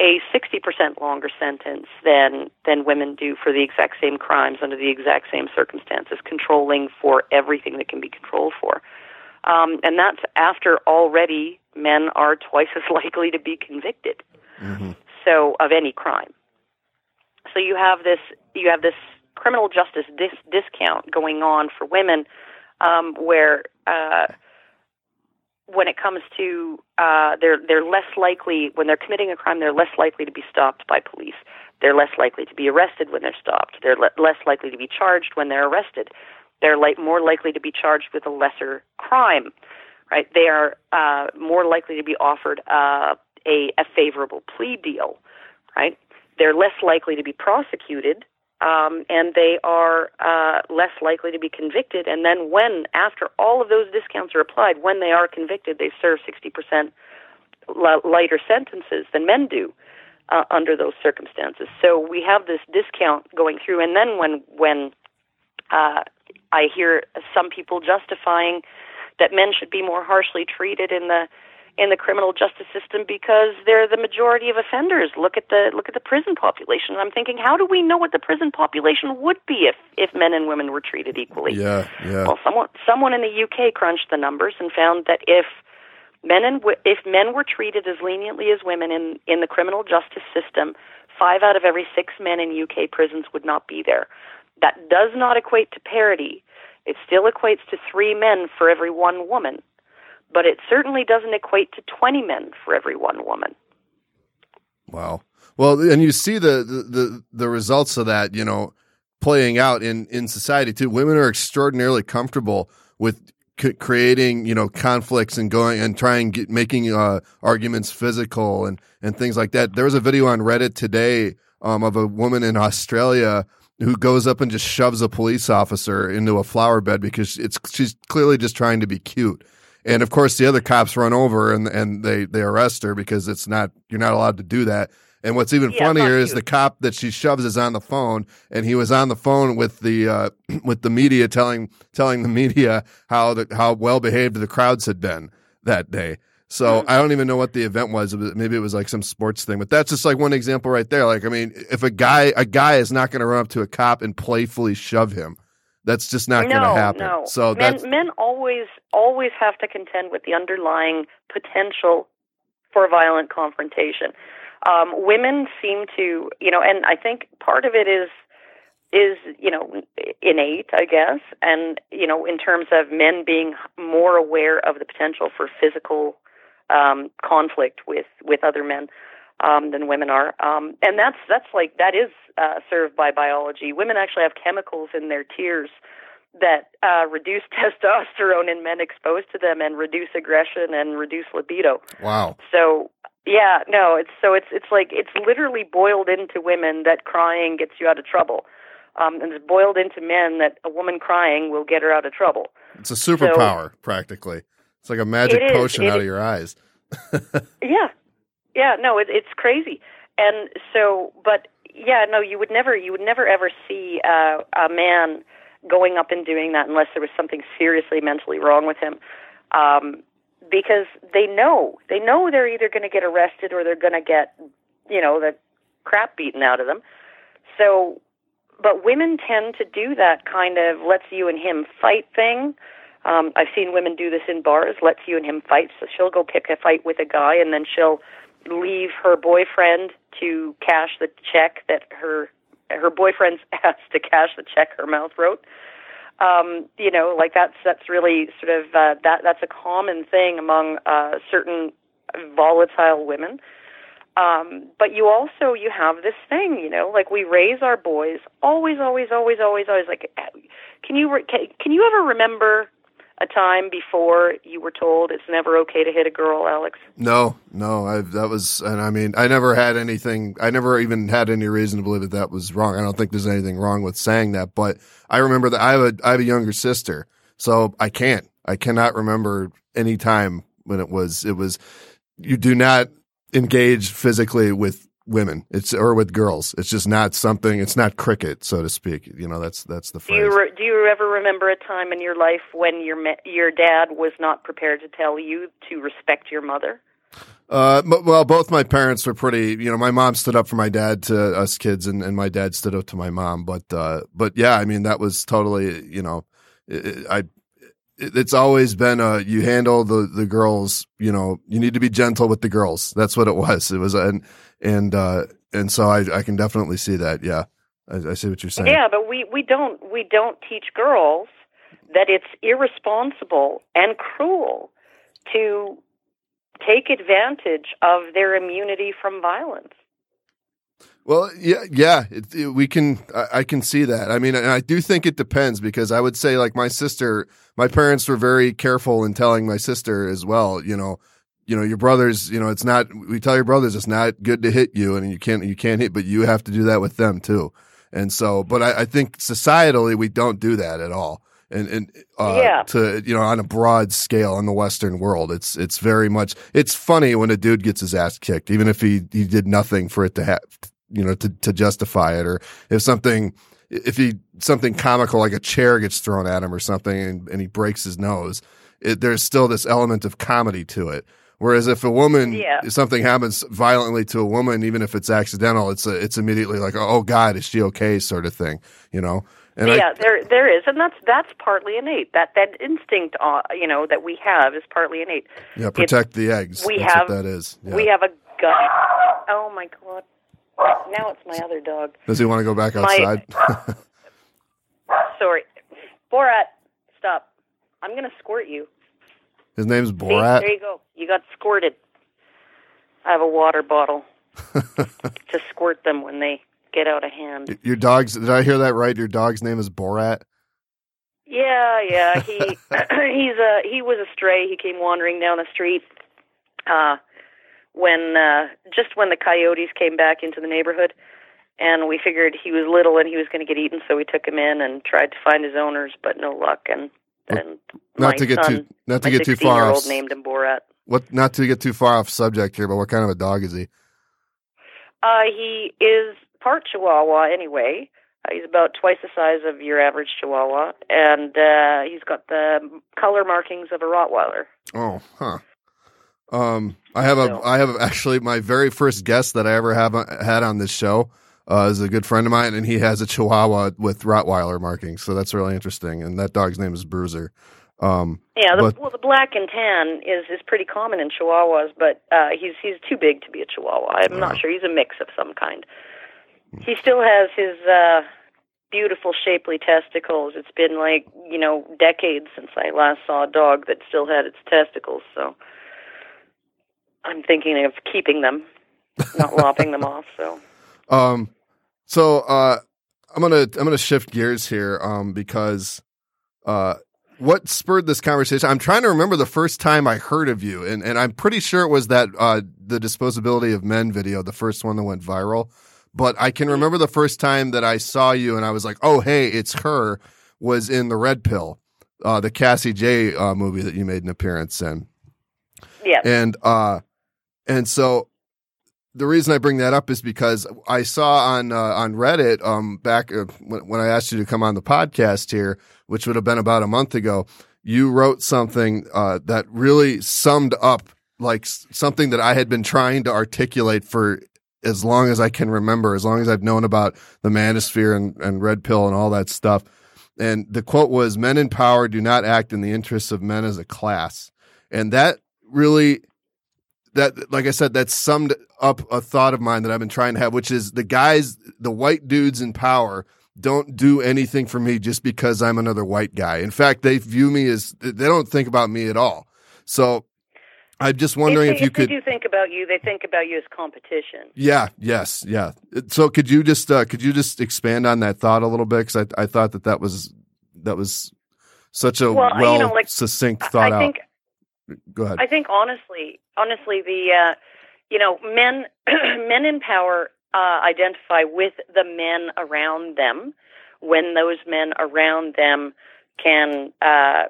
a 60% longer sentence than than women do for the exact same crimes under the exact same circumstances, controlling for everything that can be controlled for. Um, and that's after already men are twice as likely to be convicted. Mm-hmm. So of any crime. So you have this you have this criminal justice dis- discount going on for women, um, where uh, when it comes to uh, they're they're less likely when they're committing a crime they're less likely to be stopped by police. They're less likely to be arrested when they're stopped. They're le- less likely to be charged when they're arrested. They're like more likely to be charged with a lesser crime right? They are uh, more likely to be offered uh, a a favorable plea deal right? They're less likely to be prosecuted um, and they are uh, less likely to be convicted. And then, when after all of those discounts are applied, when they are convicted, they serve 60% lighter sentences than men do uh, under those circumstances. So we have this discount going through. And then, when when uh, I hear some people justifying that men should be more harshly treated in the in the criminal justice system because they're the majority of offenders. Look at the look at the prison population. I'm thinking, how do we know what the prison population would be if if men and women were treated equally? Yeah, yeah. Well, someone someone in the UK crunched the numbers and found that if men and if men were treated as leniently as women in in the criminal justice system, five out of every six men in UK prisons would not be there. That does not equate to parity. It still equates to three men for every one woman but it certainly doesn't equate to 20 men for every one woman. Wow. Well, and you see the, the, the results of that, you know, playing out in, in society too. Women are extraordinarily comfortable with c- creating, you know, conflicts and going and trying get, making uh, arguments physical and, and things like that. There was a video on Reddit today um, of a woman in Australia who goes up and just shoves a police officer into a flower bed because it's she's clearly just trying to be cute and of course, the other cops run over and and they they arrest her because it's not you're not allowed to do that. And what's even yeah, funnier is the cop that she shoves is on the phone, and he was on the phone with the uh, with the media, telling telling the media how the, how well behaved the crowds had been that day. So mm-hmm. I don't even know what the event was. Maybe it was like some sports thing, but that's just like one example right there. Like, I mean, if a guy a guy is not going to run up to a cop and playfully shove him, that's just not no, going to happen. No. So men, men always always have to contend with the underlying potential for violent confrontation. Um, women seem to, you know, and I think part of it is is you know innate, I guess, and you know in terms of men being more aware of the potential for physical um, conflict with with other men um, than women are, um, and that's that's like that is uh, served by biology. Women actually have chemicals in their tears that uh, reduce testosterone in men exposed to them, and reduce aggression and reduce libido. Wow. So yeah, no, it's so it's it's like it's literally boiled into women that crying gets you out of trouble. um, and it's boiled into men that a woman crying will get her out of trouble. It's a superpower, practically. It's like a magic potion out of your eyes. Yeah, yeah, no, it, it's crazy, and so, but yeah, no, you would never, you would never ever see uh, a man going up and doing that unless there was something seriously mentally wrong with him, um, because they know, they know they're either going to get arrested or they're going to get, you know, the crap beaten out of them. So, but women tend to do that kind of let's you and him fight thing. Um, I've seen women do this in bars, let's you and him fight. So she'll go pick a fight with a guy and then she'll leave her boyfriend to cash the check that her her boyfriend's asked to cash the check her mouth wrote. Um, you know, like that's that's really sort of uh, that that's a common thing among uh, certain volatile women. Um, but you also you have this thing, you know, like we raise our boys always, always, always, always, always. Like, can you re- can, can you ever remember a time before you were told it's never okay to hit a girl, Alex? No, no, I that was, and I mean, I never had anything. I never even had any reason to believe that that was wrong. I don't think there's anything wrong with saying that, but I remember that I have a I have a younger sister, so I can't, I cannot remember any time when it was it was. You do not engage physically with women. It's or with girls. It's just not something. It's not cricket, so to speak. You know, that's that's the Do you re- do you ever remember a time in your life when your ma- your dad was not prepared to tell you to respect your mother? Uh, m- well, both my parents were pretty. You know, my mom stood up for my dad to us kids, and, and my dad stood up to my mom. But uh, but yeah, I mean, that was totally. You know, I. It, it's always been uh you handle the the girls. You know, you need to be gentle with the girls. That's what it was. It was and and uh and so I I can definitely see that. Yeah, I, I see what you're saying. Yeah, but we we don't we don't teach girls that it's irresponsible and cruel to take advantage of their immunity from violence. Well, yeah, yeah, it, it- we can. I, I can see that. I mean, and I do think it depends because I would say, like my sister, my parents were very careful in telling my sister as well. You know, you know, your brothers. You know, it's not. We tell your brothers it's not good to hit you, and you can't. You can't hit, but you have to do that with them too. And so, but I, I think societally we don't do that at all. And and uh, Yeah. to you know on a broad scale in the Western world, it's it's very much. It's funny when a dude gets his ass kicked, even if he he did nothing for it to have you know, to, to justify it, or if something, if he something comical like a chair gets thrown at him or something, and, and he breaks his nose, it, there's still this element of comedy to it. Whereas if a woman, Yeah. if something happens violently to a woman, even if it's accidental, it's a, it's immediately like, oh God, is she okay, sort of thing, you know. And yeah, there there is, and that's that's partly innate. That that instinct, uh, you know, that we have is partly innate. Yeah, protect the eggs. we That's have- that is. Yeah. We have a gut. Oh my god! Now it's my other dog. Does he want to go back My- outside? Sorry, Borat, stop! I'm gonna squirt you. His name's See? Borat. There you go. You got squirted. I have a water bottle to squirt them when they get out of hand. Your dog's. Did I hear that right? Your dog's name is Borat. Yeah, yeah. He he's a he was a stray. He came wandering down the street uh when uh just when the coyotes came back into the neighborhood and we figured he was little and he was going to get eaten so we took him in and tried to find his owners but no luck and and Not to get son, too not to get too 16 far off. old named him Borat. What? Not to get too far off subject here, but what kind of a dog is he? Uh he is part Chihuahua anyway. Uh, he's about twice the size of your average Chihuahua and uh he's got the color markings of a Rottweiler. Oh, huh. Um, I have a, I have actually my very first guest that I ever have had on this show uh, is a good friend of mine, and he has a Chihuahua with Rottweiler markings, so that's really interesting. And that dog's name is Bruiser. Um, Yeah, the, But- well, the black and tan is is pretty common in Chihuahuas, but uh, he's he's too big to be a Chihuahua. I'm Wow. not sure. He's a mix of some kind. He still has his uh, beautiful, shapely testicles. It's been like you know decades since I last saw a dog that still had its testicles. So I'm thinking of keeping them, not lopping them off. So Um, so uh, I'm gonna I'm gonna shift gears here um, because uh, what spurred this conversation? I'm trying to remember the first time I heard of you, and and I'm pretty sure it was that uh, the disposability of men video, the first one that went viral. but I can remember the first time that I saw you and I was like, oh, hey, it's her, was in The Red Pill, uh, the Cassie Jaye uh, movie that you made an appearance in. Yeah. And, uh, and so the reason I bring that up is because I saw on, uh, on Reddit, um, back uh, when, when I asked you to come on the podcast here, which would have been about a month ago, you wrote something, uh, that really summed up like something that I had been trying to articulate for as long as I can remember, as long as I've known about the manosphere and, and red pill and all that stuff. And the quote was, men in power do not act in the interests of men as a class. And that really, that, like I said, that summed up a thought of mine that I've been trying to have, which is the guys, the white dudes in power don't do anything for me just because I'm another white guy. In fact, they view me as, they don't think about me at all. So I'm just wondering if, they, if you if could. They do think about you. They think about you as competition. Yeah. Yes. Yeah. So could you just uh, could you just expand on that thought a little bit? Because I I thought that that was that was such a well, well you know, like, succinct thought I think, out. Go ahead. I think honestly, honestly, the uh, you know men men in power uh, identify with the men around them. When those men around them can uh,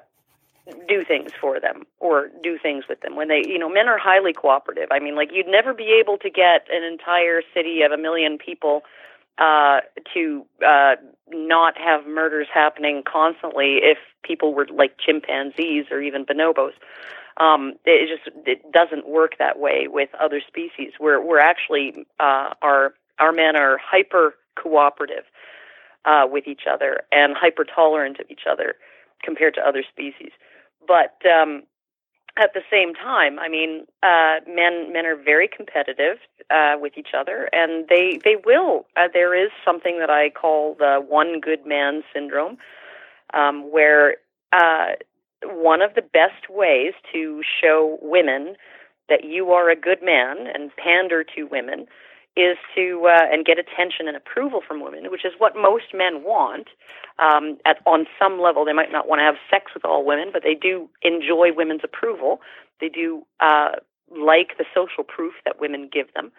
do things for them or do things with them. When they you know men are highly cooperative. I mean like you'd never be able to get an entire city of a million people uh to uh not have murders happening constantly if people were like chimpanzees or even bonobos um it just it doesn't work that way with other species we're we're actually uh our our men are hyper cooperative uh with each other and hyper tolerant of each other compared to other species but um, at the same time, I mean, uh, men men are very competitive uh, with each other, and they they will. Uh, there is something that I call the one good man syndrome, um, where uh, one of the best ways to show women that you are a good man and pander to women is to uh, and get attention and approval from women, which is what most men want. Um, at on some level, they might not want to have sex with all women, but they do enjoy women's approval. They do uh, like the social proof that women give them.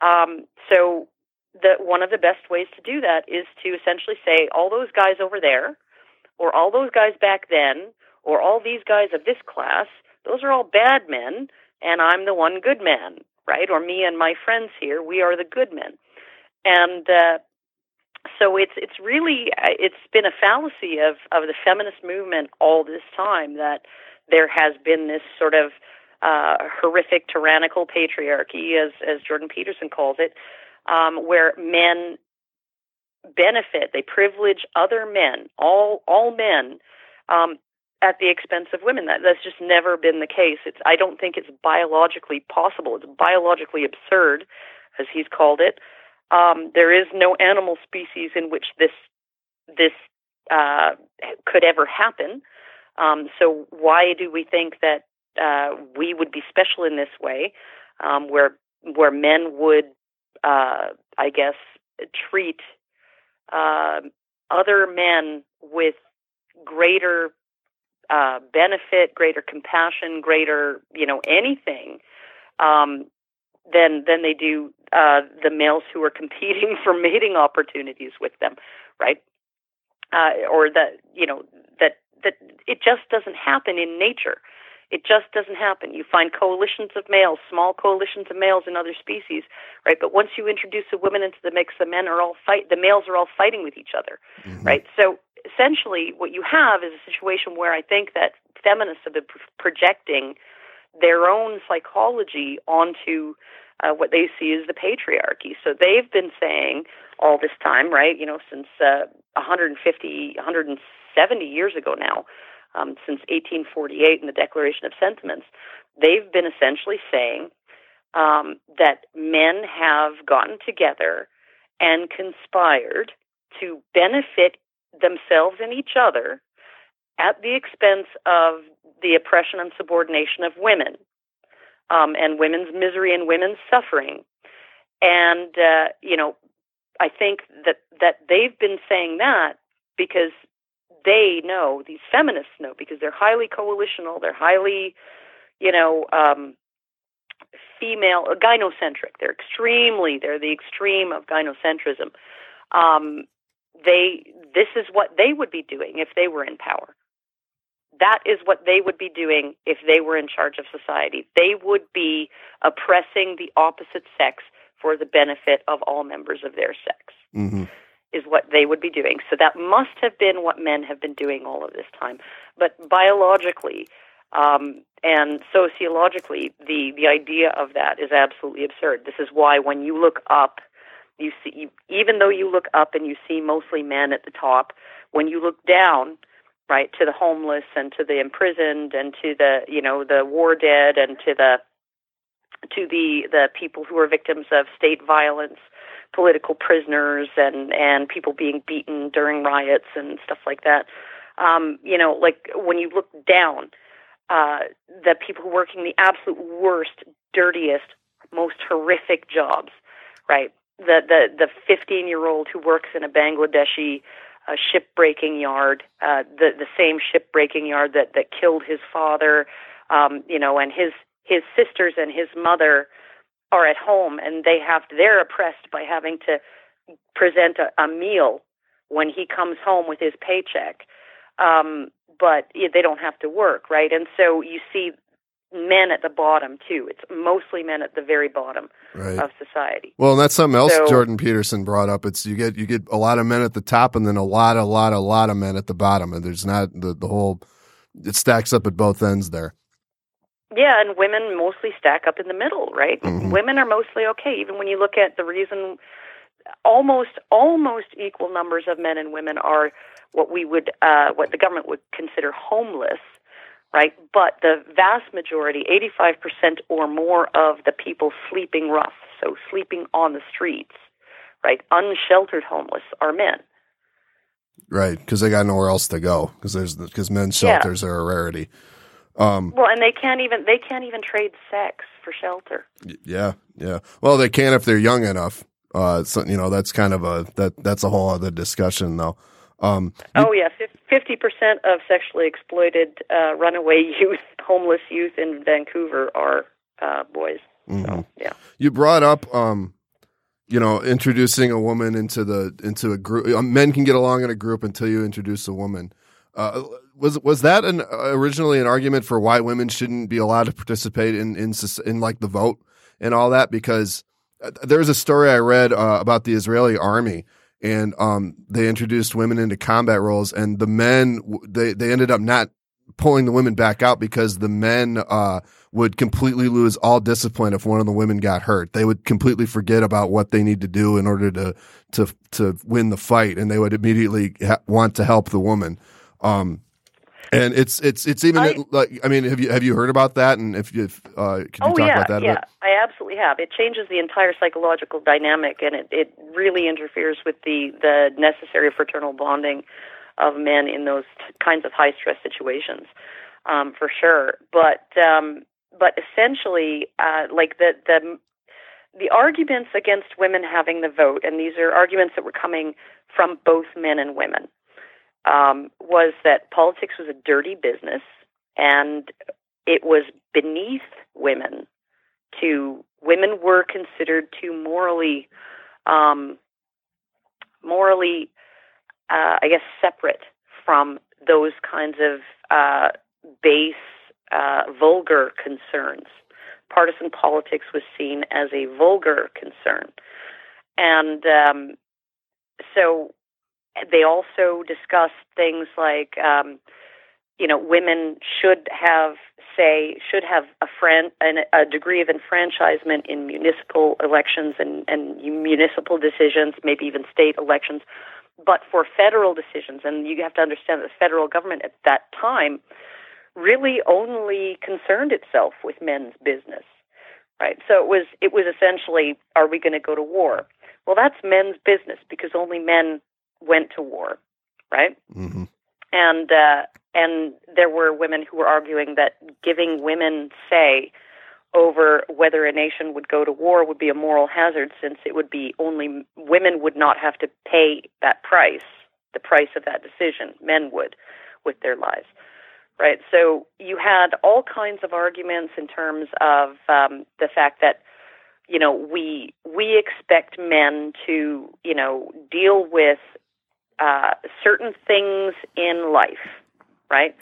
Um, so, the one of the best ways to do that is to essentially say, all those guys over there, or all those guys back then, or all these guys of this class, those are all bad men, and I'm the one good man right? Or me and my friends here, we are the good men. And uh, so it's it's really it's been a fallacy of of the feminist movement all this time that there has been this sort of uh, horrific tyrannical patriarchy, as as Jordan Peterson calls it, um, where men benefit, they privilege other men, all all men, um, at the expense of women. That that's just never been the case. It's I don't think it's biologically possible. It's biologically absurd, as he's called it. Um, there is no animal species in which this this uh, could ever happen. Um, so why do we think that uh, we would be special in this way, um, where where men would, uh, I guess, treat uh, other men with greater uh, benefit, greater compassion, greater you know anything um, than than they do uh, the males who are competing for mating opportunities with them, right? Uh, or that you know that that it just doesn't happen in nature. It just doesn't happen. You find coalitions of males, small coalitions of males in other species, right? But once you introduce a woman into the mix, the men are all fight. The males are all fighting with each other, mm-hmm. right? So essentially what you have is a situation where I think that feminists have been projecting their own psychology onto uh, what they see as the patriarchy. So they've been saying all this time, right? You know, since uh, 150, 170 years ago now, um, since 1848 in the Declaration of Sentiments, they've been essentially saying um, that men have gotten together and conspired to benefit themselves and each other at the expense of the oppression and subordination of women um, and women's misery and women's suffering. And, uh, you know, I think that, that they've been saying that because they know, these feminists know, because they're highly coalitional, they're highly, you know, um, female uh, gynocentric. They're extremely they're the extreme of gynocentrism. Um, they this is what they would be doing if they were in power. That is what they would be doing if they were in charge of society. They would be oppressing the opposite sex for the benefit of all members of their sex. Mm-hmm. Is what they would be doing. So that must have been what men have been doing all of this time. But biologically, um, and sociologically, the, the idea of that is absolutely absurd. This is why when you look up, you see, you, even though you look up and you see mostly men at the top, when you look down, right, to the homeless and to the imprisoned and to the, you know, the war dead and to the, to the, the people who are victims of state violence, political prisoners and, and people being beaten during riots and stuff like that. Um, you know, like when you look down, uh, the people who working the absolute worst, dirtiest, most horrific jobs, right? The the the 15 year old who works in a Bangladeshi uh, ship breaking yard, uh, the the same ship breaking yard that that killed his father, um, you know, and his his sisters and his mother are at home and they have they're oppressed by having to present a, a meal when he comes home with his paycheck. Um, but they don't have to work, right? And so you see men at the bottom too. It's mostly men at the very bottom right. of society. Well, and that's something else So- Jordan Peterson brought up. It's you get you get a lot of men at the top and then a lot, a lot, a lot of men at the bottom, and there's not the the whole. It stacks up at both ends there. Yeah, and women mostly stack up in the middle, right? Mhm. Women are mostly okay, even when you look at the reason. Almost, almost equal numbers of men and women are what we would, uh, what the government would consider homeless, right? But the vast majority, 85% or more of the people sleeping rough, so sleeping on the streets, right, unsheltered homeless, are men. Right, because they got nowhere else to go. Because there's because men's Yeah. shelters are a rarity. Um, Well, and they can't even they can't even trade sex for shelter. yeah, yeah. Well, they can if they're young enough. Uh, so, you know, that's kind of a that that's a whole other discussion, though. Um, Oh yeah, fifty percent of sexually exploited uh, runaway youth, homeless youth in Vancouver are uh, boys. mhm. So yeah, You brought up, um, you know, introducing a woman into the into a group. uh, Men can get along in a group until you introduce a woman. Uh, was was that an uh, originally an argument for why women shouldn't be allowed to participate in in in like the vote and all that? Because uh, there was a story I read uh, about the Israeli army. And um, they introduced women into combat roles, and the men they they ended up not pulling the women back out because the men uh, would completely lose all discipline if one of the women got hurt. They would completely forget about what they need to do in order to to to win the fight, and they would immediately ha- want to help the woman. Um, and it's it's it's even I- like I mean, have you have you heard about that? And if you uh, could you oh talk yeah, about that a yeah. bit? I absolutely have. It changes the entire psychological dynamic, and it it really interferes with the the necessary fraternal bonding of men in those t- kinds of high stress situations, um, for sure. But um, but essentially, uh, like the the the arguments against women having the vote, and these are arguments that were coming from both men and women, um, was that politics was a dirty business and it was beneath women to women were considered too morally um, morally uh, I guess separate from those kinds of uh, base uh, vulgar concerns. Partisan politics was seen as a vulgar concern, and um, so they also discussed things like um, you know women should have say should have a friend an, a degree of enfranchisement in municipal elections and, and municipal decisions, maybe even state elections. But for federal decisions, and you have to understand that the federal government at that time really only concerned itself with men's business, right? So it was it was essentially, are we going to go to war? Well, that's men's business because only men went to war, right? hmm and uh, and there were women who were arguing that giving women say over whether a nation would go to war would be a moral hazard since it would be only women would not have to pay that price the price of that decision men would with their lives right? So you had all kinds of arguments in terms of um, the fact that you know we we expect men to you know deal with uh, certain things in life, right?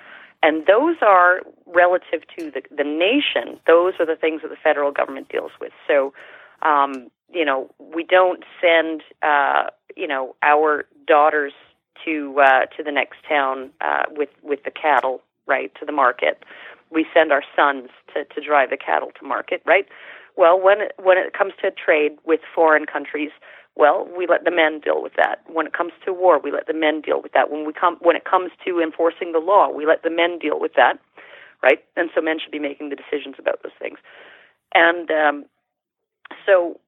And those are relative to the, the nation. Those are the things that the federal government deals with. So, um, you know, we don't send, uh, you know, our daughters to uh, to the next town uh, with with the cattle, right, to the market. We send our sons to to drive the cattle to market, right? Well, when it, when it comes to trade with foreign countries, well, we let the men deal with that. When it comes to war, we let the men deal with that. When we come when it comes to enforcing the law, we let the men deal with that, right? And so men should be making the decisions about those things. And um, so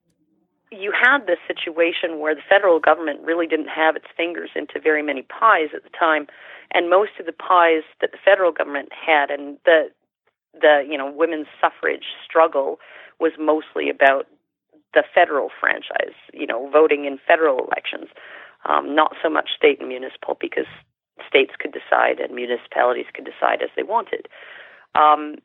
you had this situation where the federal government really didn't have its fingers into very many pies at the time, and most of the pies that the federal government had, and the the you know women's suffrage struggle was mostly about the federal franchise, you know, voting in federal elections, um, not so much state and municipal because states could decide and municipalities could decide as they wanted. Um,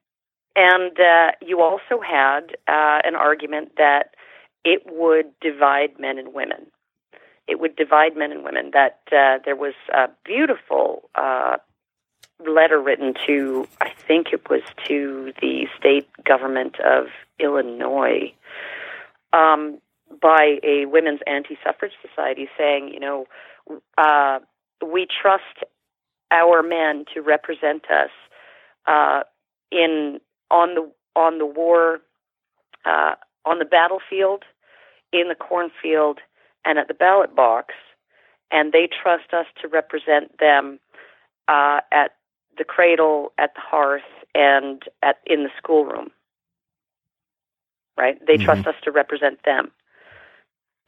and uh, you also had uh, an argument that it would divide men and women. It would divide men and women. That uh, there was a beautiful uh, letter written to, I think it was to the state government of Illinois, um, by a women's anti-suffrage society saying, you know, uh, we trust our men to represent us uh, in on the on the war uh, on the battlefield, in the cornfield, and at the ballot box, and they trust us to represent them uh, at the cradle, at the hearth, and at in the schoolroom right? They mm-hmm. trust us to represent them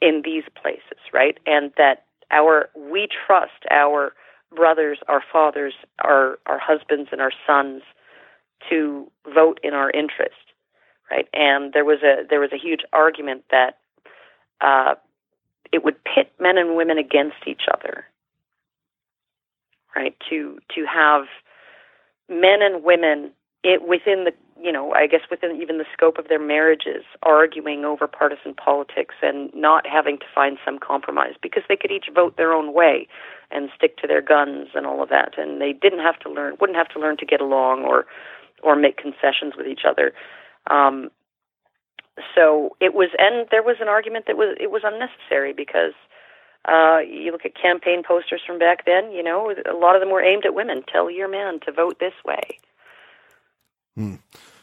in these places, right? And that our we trust our brothers, our fathers, our our husbands and our sons to vote in our interest, right? And there was a there was a huge argument that uh, it would pit men and women against each other, right? To to have men and women it within the you know, I guess within even the scope of their marriages, arguing over partisan politics and not having to find some compromise because they could each vote their own way and stick to their guns and all of that, and they didn't have to learn, wouldn't have to learn to get along or or make concessions with each other. Um, so it was, and there was an argument that was it was unnecessary because uh, you look at campaign posters from back then. You know, a lot of them were aimed at women. Tell your man to vote this way. Hmm.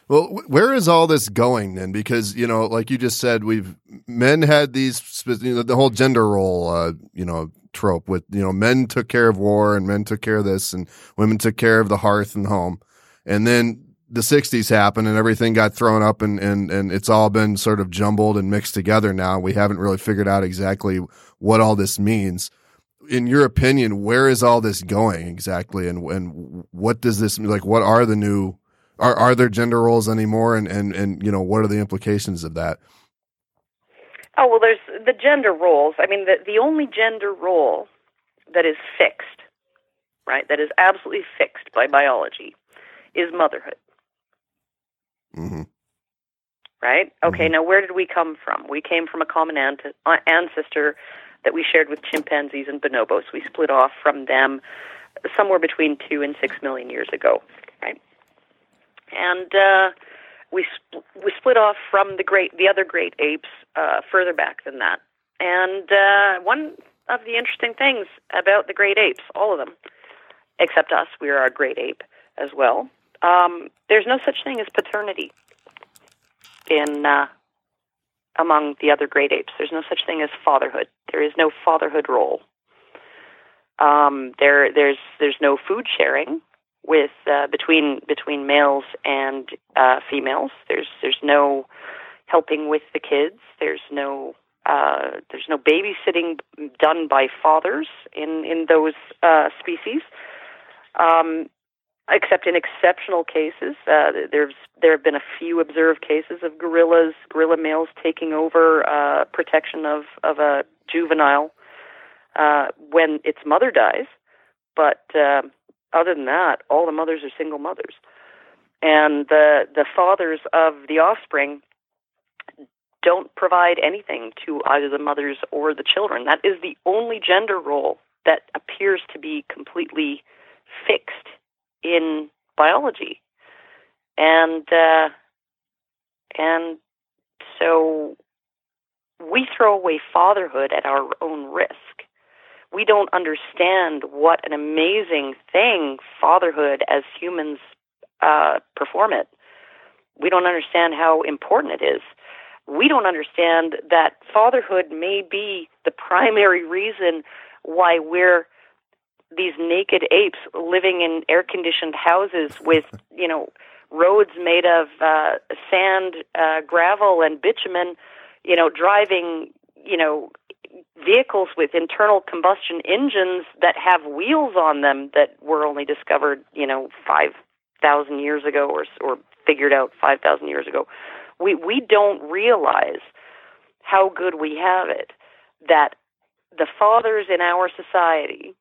Well, where is all this going then? Because you know, like you just said, we've men had these you know, the whole gender role, uh, you know, trope with you know men took care of war and men took care of this and women took care of the hearth and home, and then the '60s happened and everything got thrown up and and and it's all been sort of jumbled and mixed together now. We haven't really figured out exactly what all this means. In your opinion, where is all this going exactly, and and what does this like? What are the new are are there gender roles anymore? And and and you know what are the implications of that? Oh well there's the gender roles. I mean the the only gender role that is fixed right that is absolutely fixed by biology is motherhood. Mm-hmm. right? Okay mm-hmm. now where did we come from? We came from a common uh, ancestor that we shared with chimpanzees and bonobos. We split off from them somewhere between two and six million years ago right and uh, we sp- we split off from the great the other great apes uh, further back than that. And uh, one of the interesting things about the great apes, all of them, except us, we are a great ape as well. Um, there's no such thing as paternity in uh, among the other great apes. There's no such thing as fatherhood. There is no fatherhood role. Um, there, there's there's no food sharing with uh, between between males and uh, females. There's there's no helping with the kids. There's no uh, there's no babysitting done by fathers in in those uh, species, um, except in exceptional cases. Uh, there's there have been a few observed cases of gorillas, gorilla males taking over uh, protection of of a juvenile uh, when its mother dies, but uh, other than that, all the mothers are single mothers, and the the fathers of the offspring don't provide anything to either the mothers or the children. That is the only gender role that appears to be completely fixed in biology, and uh, and so we throw away fatherhood at our own risk. We don't understand what an amazing thing fatherhood as humans uh, perform it. We don't understand how important it is. We don't understand that fatherhood may be the primary reason why we're these naked apes living in air conditioned houses with, you know, roads made of uh, sand, uh, gravel, and bitumen, you know, driving, you know, vehicles with internal combustion engines that have wheels on them that were only discovered, you know, five thousand years ago or or figured out five thousand years ago. We we don't realize how good we have it that the fathers in our society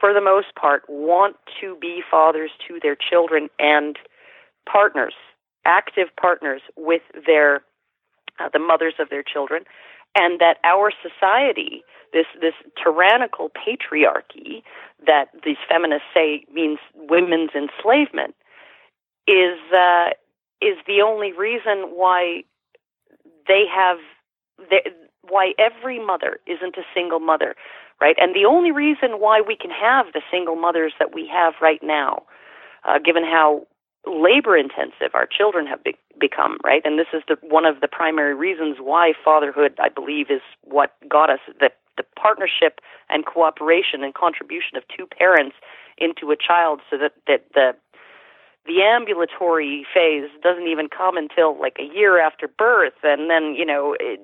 for the most part, want to be fathers to their children and partners, active partners with their uh, the mothers of their children, and that our society, this this tyrannical patriarchy that these feminists say means women's enslavement, is uh, is the only reason why they have they, why every mother isn't a single mother right? And the only reason why we can have the single mothers that we have right now, uh, given how labor intensive our children have be- become, right? And this is the, one of the primary reasons why fatherhood, I believe, is what got us the, the partnership and cooperation and contribution of two parents into a child so that, that the the ambulatory phase doesn't even come until like a year after birth and then you know it,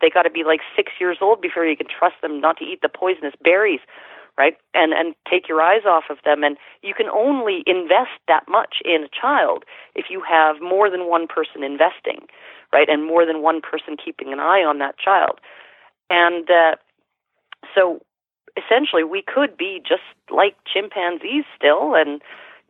they got to be like 6 years old before you can trust them not to eat the poisonous berries right? And and take your eyes off of them. And you can only invest that much in a child if you have more than one person investing right? And more than one person keeping an eye on that child. And uh so essentially we could be just like chimpanzees still and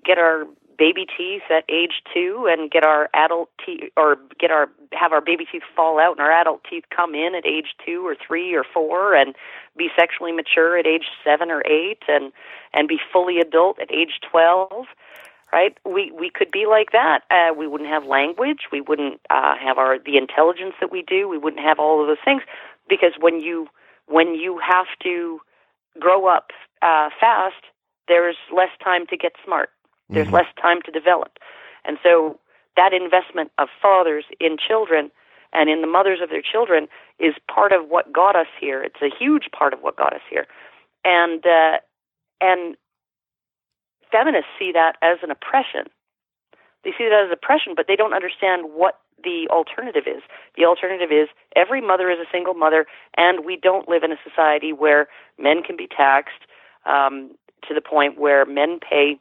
get our baby teeth at age two and get our adult teeth or get our have our baby teeth fall out and our adult teeth come in at age two or three or four and be sexually mature at age seven or eight and and be fully adult at age twelve right? We we could be like that. Uh, we wouldn't have language. We wouldn't uh, have our the intelligence that we do. We wouldn't have all of those things because when you when you have to grow up uh, fast there's less time to get smart there's mm-hmm. less time to develop. And so that investment of fathers in children and in the mothers of their children is part of what got us here. It's a huge part of what got us here. And uh, and feminists see that as an oppression. They see that as oppression, but they don't understand what the alternative is. The alternative is every mother is a single mother, and we don't live in a society where men can be taxed um, to the point where men pay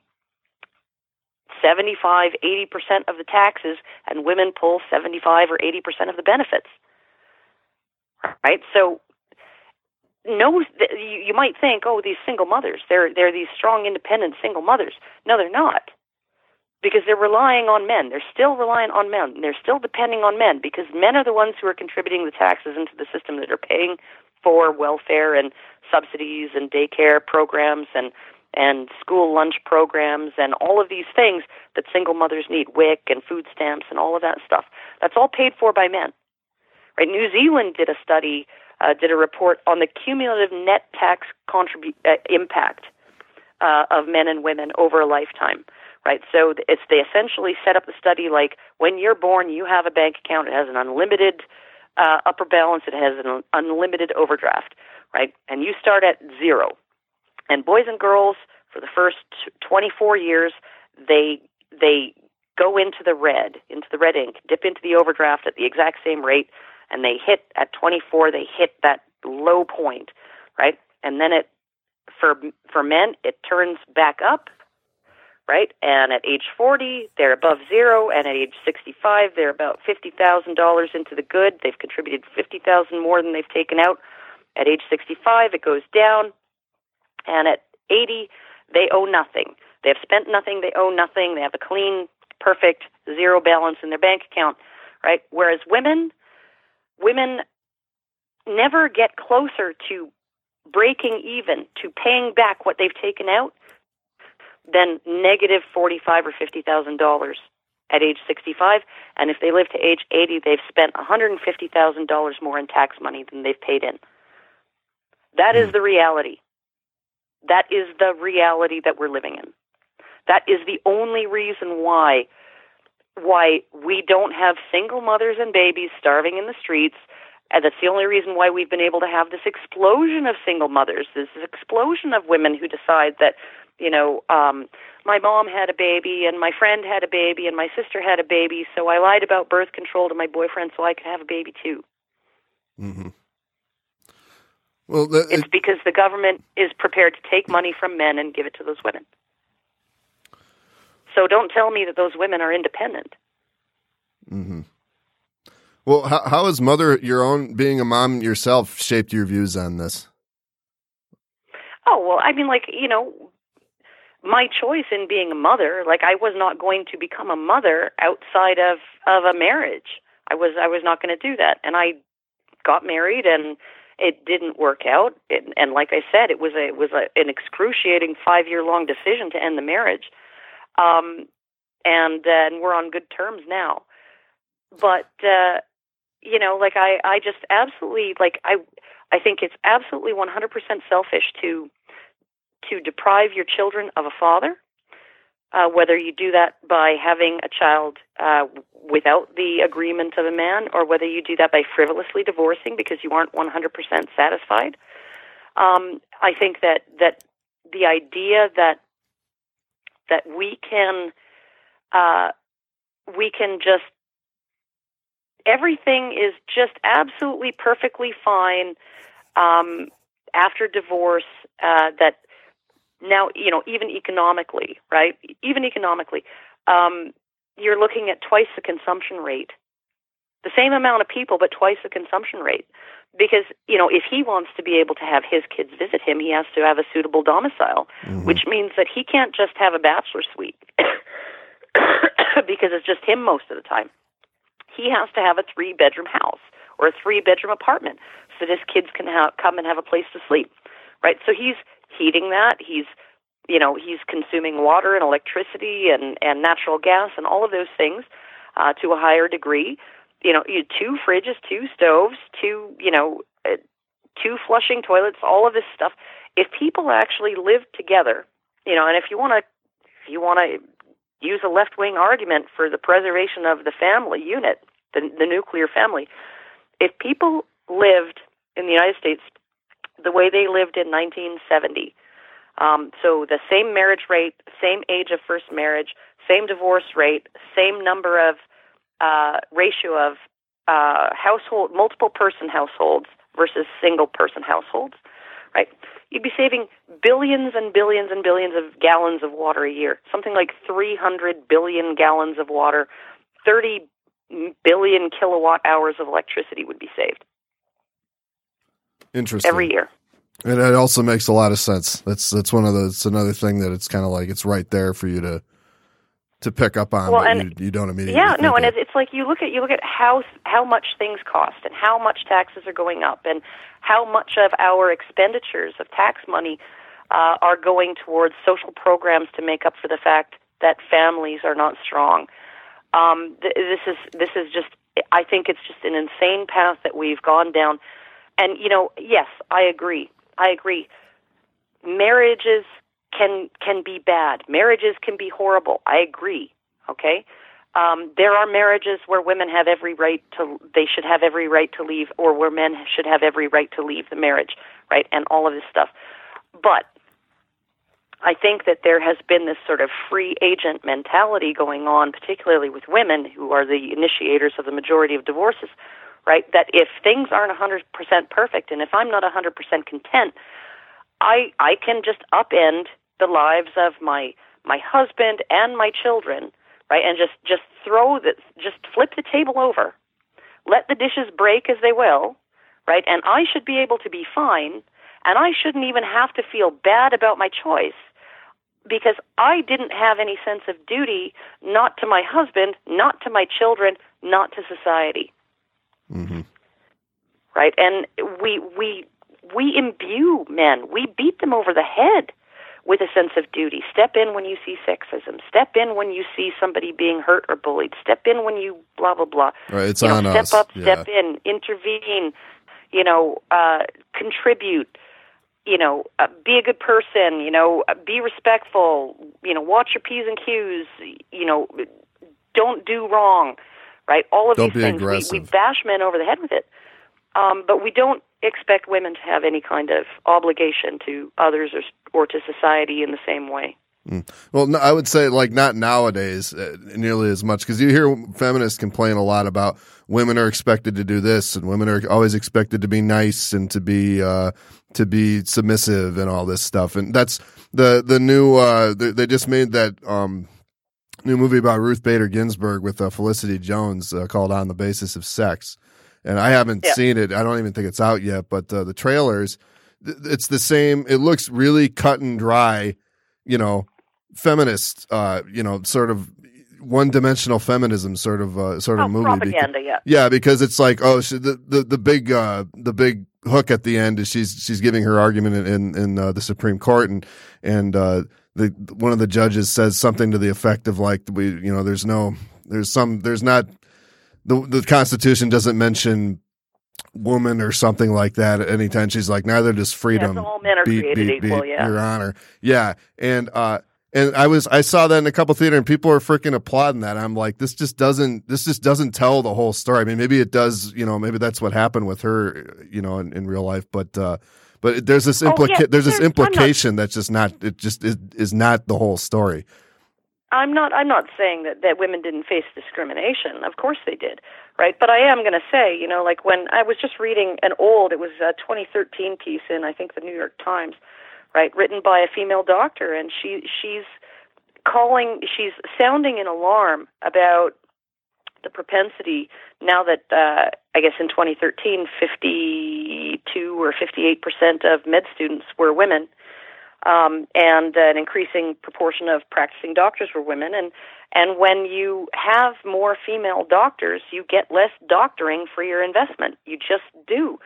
75, 80% of the taxes, and women pull 75 or 80% of the benefits. Right? So, no, you might think, oh, these single mothers, they're, they're these strong, independent single mothers. No, they're not. Because they're relying on men. They're still relying on men. They're still depending on men because men are the ones who are contributing the taxes into the system that are paying for welfare and subsidies and daycare programs and and school lunch programs and all of these things that single mothers need, WIC and food stamps and all of that stuff. That's all paid for by men. Right? New Zealand did a study, uh, did a report on the cumulative net tax contribu- uh, impact uh, of men and women over a lifetime. Right, so it's they essentially set up the study like when you're born, you have a bank account. It has an unlimited uh, upper balance. It has an unlimited overdraft. Right, and you start at zero and boys and girls, for the first 24 years, they they go into the red, into the red ink, dip into the overdraft at the exact same rate, and they hit at 24. They hit that low point, right? And then it for for men it turns back up, right? And at age 40, they're above zero, and at age 65, they're about fifty thousand dollars into the good. They've contributed fifty thousand more than they've taken out. At age 65, it goes down and at 80 they owe nothing. They have spent nothing, they owe nothing, they have a clean, perfect zero balance in their bank account, right? Whereas women women never get closer to breaking even, to paying back what they've taken out than negative forty-five or fifty thousand dollars at age sixty-five. And if they live to age eighty, they've spent one hundred and fifty thousand dollars more in tax money than they've paid in. That is hmm. the reality. That is the reality that we're living in. That is the only reason why why we don't have single mothers and babies starving in the streets. And that's the only reason why we've been able to have this explosion of single mothers, this explosion of women who decide that, you know, um, my mom had a baby and my friend had a baby and my sister had a baby, so I lied about birth control to my boyfriend so I could have a baby too. Mm-hmm. Well, the, It's because the government is prepared to take money from men and give it to those women. So don't tell me that those women are independent. Mm-hmm. Well, how, how has mother, your own, being a mom yourself, shaped your views on this? Oh, well, I mean, like, you know, my choice in being a mother, like, I was not going to become a mother outside of, of a marriage. I was, I was not going to do that. And I got married and it didn't work out. It, and like I said, it was a, it was a, an excruciating five year long decision to end the marriage. Um, and, uh, and we're on good terms now. But, uh, you know, like I, I just absolutely like I, I think it's absolutely 100% selfish to, to deprive your children of a father. Uh, whether you do that by having a child uh, without the agreement of a man, or whether you do that by frivolously divorcing because you aren't 100% satisfied, um, I think that that the idea that that we can uh, we can just everything is just absolutely perfectly fine um, after divorce. Uh, that now you know even economically, right? Even economically, um, you're looking at twice the consumption rate. The same amount of people, but twice the consumption rate. Because you know, if he wants to be able to have his kids visit him, he has to have a suitable domicile, Mm-hmm. which means that he can't just have a bachelor suite because it's just him most of the time he has to have a three bedroom house or a three bedroom apartment so that his kids can have, come and have a place to sleep right so he's heating that he's you know he's consuming water and electricity and and natural gas and all of those things uh, to a higher degree you know you two fridges two stoves two you know uh, two flushing toilets all of this stuff if people actually live together you know and if you want to if you want to use a left wing argument for the preservation of the family unit, the, the nuclear family. If people lived in the United States the way they lived in 1970, um, so the same marriage rate, same age of first marriage, same divorce rate, same number of uh, ratio of uh, household, multiple person households versus single person households, right? You'd be saving billions and billions and billions of gallons of water a year. Something like 300 billion gallons of water, 30 billion kilowatt hours of electricity would be saved Interesting. every year. And it also makes a lot of sense. That's that's one of the. It's another thing that it's kind of like it's right there for you to to pick up on, Well, and- you, you don't immediately. Yeah, no, and it's like you look at you look at how how much things cost and how much taxes are going up and how much of our expenditures of tax money uh, are going towards social programs to make up for the fact that families are not strong. Um, th- this is this is just I think it's just an insane path that we've gone down. And you know, yes, I agree. I agree. Marriages can can be bad. Marriages can be horrible. I agree. Okay? Um, there are marriages where women have every right to they should have every right to leave or where men should have every right to leave the marriage, right? And all of this stuff. But I think that there has been this sort of free agent mentality going on, particularly with women who are the initiators of the majority of divorces, right? That if things aren't 100% perfect and if I'm not 100% content, I I can just upend the lives of my my husband and my children, right? And just just throw the just flip the table over. Let the dishes break as they will, right? And I should be able to be fine, and I shouldn't even have to feel bad about my choice. because I didn't have any sense of duty, not to my husband, not to my children, not to society. Mm-hmm. Right? And we we we imbue men. We beat them over the head with a sense of duty. Step in when you see sexism. Step in when you see somebody being hurt or bullied. Step in when you blah blah blah. Right, it's you on know, us. Step up, Yeah. step in, intervene. You know, uh, contribute. You know, uh, be a good person. You know, uh, be respectful. You know, watch your p's and q's. You know, don't do wrong. Right, all of Don't these be things. We, we aggressive. bash men over the head with it, um, but we don't expect women to have any kind of obligation to others or, or to society in the same way. Well, no, I would say like not nowadays uh, nearly as much because you hear feminists complain a lot about women are expected to do this and women are always expected to be nice and to be uh, to be submissive and all this stuff. And that's the the new uh, they, they just made that um, new movie about Ruth Bader Ginsburg with uh, Felicity Jones uh, called On the Basis of Sex. And I haven't Yeah. seen it. I don't even think it's out yet. But uh, the trailers, th- it's the same. It looks really cut and dry. You know, feminist, uh, you know, sort of one dimensional feminism sort of uh, sort of oh, movie. beca- propaganda, yeah. yeah, because it's like oh, she, the the the big uh, the big hook at the end is she's she's giving her argument in in, in uh, the Supreme Court and and uh, the one of the judges says something to the effect of like we you know there's no there's some there's not the the Constitution doesn't mention woman or something like that at any time. She's like neither does freedom. Yes, all men are created equal, yeah. Your Honor, yeah, and uh, and I was I saw that in a couple theater and people were freaking applauding that. I'm like, this just doesn't this just doesn't tell the whole story. I mean, maybe it does. You know, maybe that's what happened with her. You know, in, in real life, but. uh but there's this Oh, yeah, there's this there's- I'm not- implication that's just not it just is, is not the whole story. I'm not. I'm not saying that that women didn't face discrimination. Of course they did, right? But I am going to say, you know, like when I was just reading an old, it was a 2013 piece in I think the New York Times, right, written by a female doctor, and she she's calling, she's sounding an alarm about the propensity now that uh, I guess in 2013, 52 or 58 percent of med students were women um, and an increasing proportion of practicing doctors were women. And and when you have more female doctors, you get less doctoring for your investment. You just do.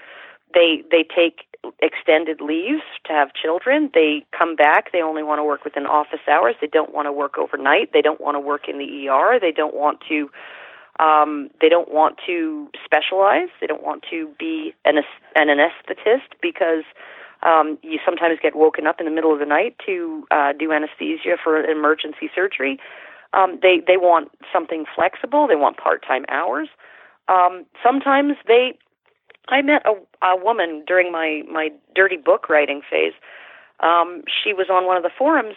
They they take extended leaves to have children. They come back. They only want to work within office hours. They don't want to work overnight. They don't want to work in the ER. They don't want to. Um, they don't want to specialize. They don't want to be an an anesthetist because um, you sometimes get woken up in the middle of the night to uh, do anesthesia for emergency surgery. Um, they they want something flexible. They want part time hours. Um, sometimes they. I met a, a woman during my my dirty book writing phase. Um, she was on one of the forums.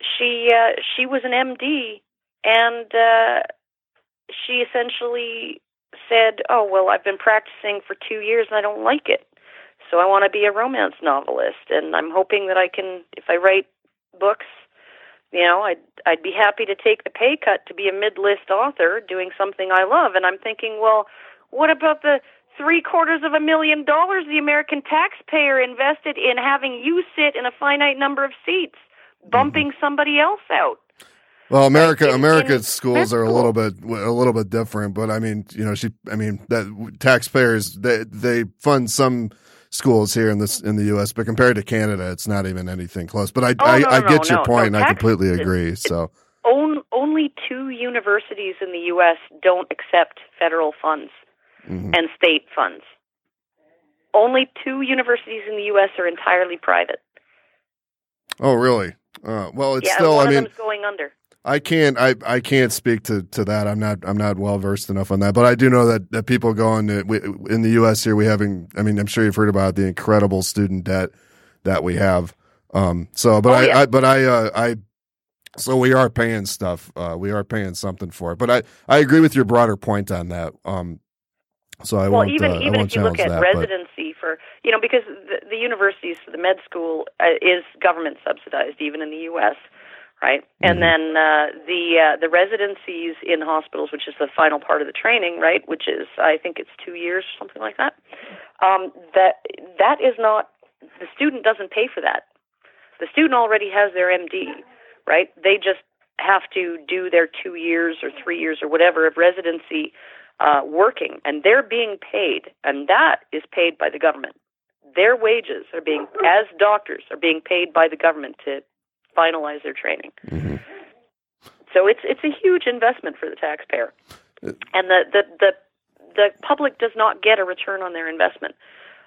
She uh, she was an MD, and uh, she essentially said, "Oh well, I've been practicing for two years and I don't like it." So I want to be a romance novelist, and I'm hoping that I can, if I write books, you know, I'd I'd be happy to take the pay cut to be a mid-list author doing something I love. And I'm thinking, well, what about the three quarters of a million dollars the American taxpayer invested in having you sit in a finite number of seats, mm-hmm. bumping somebody else out? Well, America, in- America's schools are a little bit, a little bit different. But I mean, you know, she, I mean, that taxpayers they they fund some schools here in this in the U.S., but compared to Canada, it's not even anything close. But I, Oh, I, no, I no, get your no, point, no, and I completely agree. So, On, only two universities in the U.S. don't accept federal funds mhm. and state funds. Only two universities in the U.S. are entirely private. oh, really? Uh, well, it's yeah, still. one I of mean, them's going under. I can't I, I can't speak to, to that. I'm not I'm not well versed enough on that, but I do know that, that people going to, we, in the U.S. here we having I mean I'm sure you've heard about the incredible student debt that we have. Um. So, but Oh, I, yeah. I but I uh, I so we are paying stuff. Uh, we are paying something for it. But I I agree with your broader point on that. Um. So I well, won't even uh, even won't if you look at that. but- residency for you know because the, the universities for the med school uh, is government subsidized even in the U.S. Right, Mhm. and then uh, the uh, the residencies in hospitals, which is the final part of the training, right, which is I think it's two years, or something like that. Um, that that is not the student doesn't pay for that. The student already has their MD, right? They just have to do their two years or three years or whatever of residency uh, working, and they're being paid, and that is paid by the government. Their wages are being, as doctors, are being paid by the government to finalize their training. Mm-hmm. So it's it's a huge investment for the taxpayer, and the the the the public does not get a return on their investment.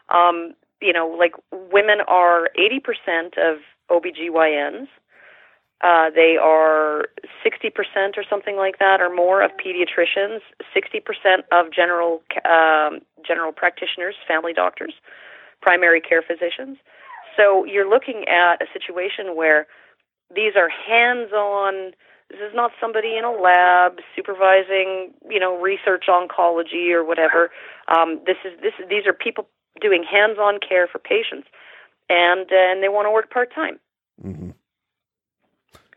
Um, you know, like women are 80% of OBGYNs. Uh, they are 60% or something like that, or more of pediatricians. 60% of general um, general practitioners, family doctors, primary care physicians. So you're looking at a situation where these are hands-on this is not somebody in a lab supervising, you know, research oncology or whatever. Um, this is this. These are people doing hands-on care for patients, and uh, and they want to work part-time. Mm-hmm.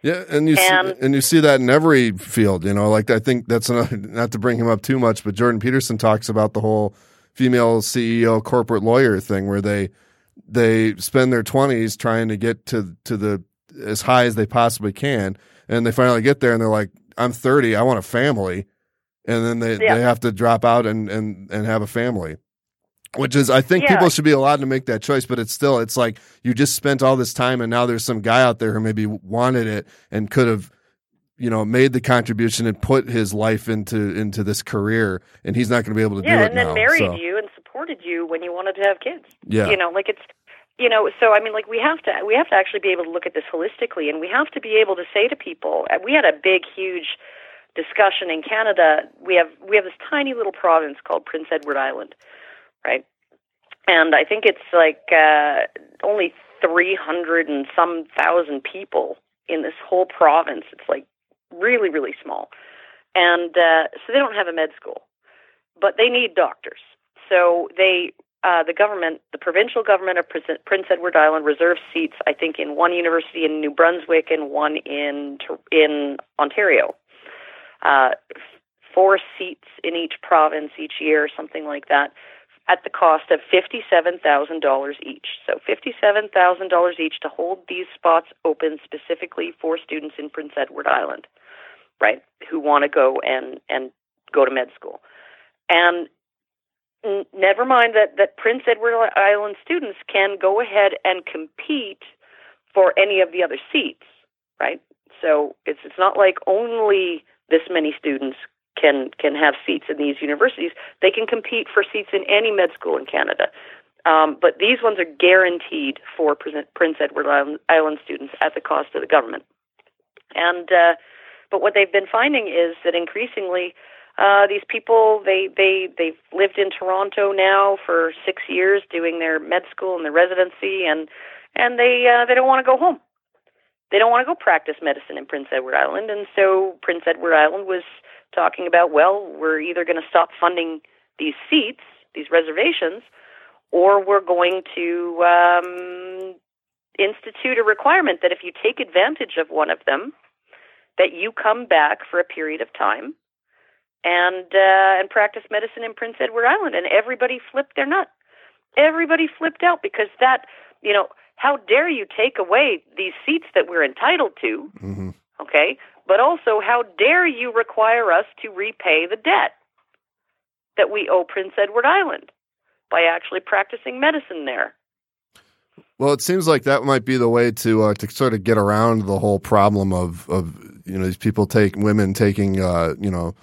Yeah, and you And- see, and you see that in every field. You know, like I think that's another, not to bring him up too much, but Jordan Peterson talks about the whole female CEO corporate lawyer thing, where they they spend their twenties trying to get to to the as high as they possibly can, and they finally get there, and they're like, "I'm 30, I want a family," and then they Yeah. they have to drop out and and and have a family. Which is, I think Yeah. people should be allowed to make that choice, but it's still, it's like you just spent all this time, and now there's some guy out there who maybe wanted it and could have, you know, made the contribution and put his life into into this career, and he's not going to be able to yeah, do it and then now. married so, you and supported you when you wanted to have kids. yeah, You know, like it's you know, so I mean like we have to we have to actually be able to look at this holistically and we have to be able to say to people uh, we had a big huge discussion in Canada. We have we have this tiny little province called Prince Edward Island, right? And I think it's like uh only 300 and some thousand people in this whole province. It's like really really small. And uh so they don't have a med school. But they need doctors. So they uh, the government, the provincial government of Prince Edward Island, reserves seats. I think in one university in New Brunswick and one in in Ontario. Uh, four seats in each province each year, something like that, at the cost of fifty-seven thousand dollars each. So fifty-seven thousand dollars each to hold these spots open specifically for students in Prince Edward Island, right? Who want to go and and go to med school, and never mind that, that Prince Edward Island students can go ahead and compete for any of the other seats, right? So it's it's not like only this many students can can have seats in these universities. They can compete for seats in any med school in Canada. Um, but these ones are guaranteed for Prince Edward Island, Island students at the cost of the government. And uh, but what they've been finding is that increasingly uh, these people they they they've lived in Toronto now for six years doing their med school and their residency and and they uh, they don't want to go home. They don't want to go practice medicine in Prince Edward Island, and so Prince Edward Island was talking about well, we're either going to stop funding these seats, these reservations, or we're going to um, institute a requirement that if you take advantage of one of them, that you come back for a period of time and uh, and practice medicine in Prince Edward Island. And everybody flipped their nut. Everybody flipped out because that, you know, how dare you take away these seats that we're entitled to? hmm Okay, but also how dare you require us to repay the debt that we owe Prince Edward Island by actually practicing medicine there? Well, it seems like that might be the way to uh, to sort of get around the whole problem of of you know these people take women taking uh, you know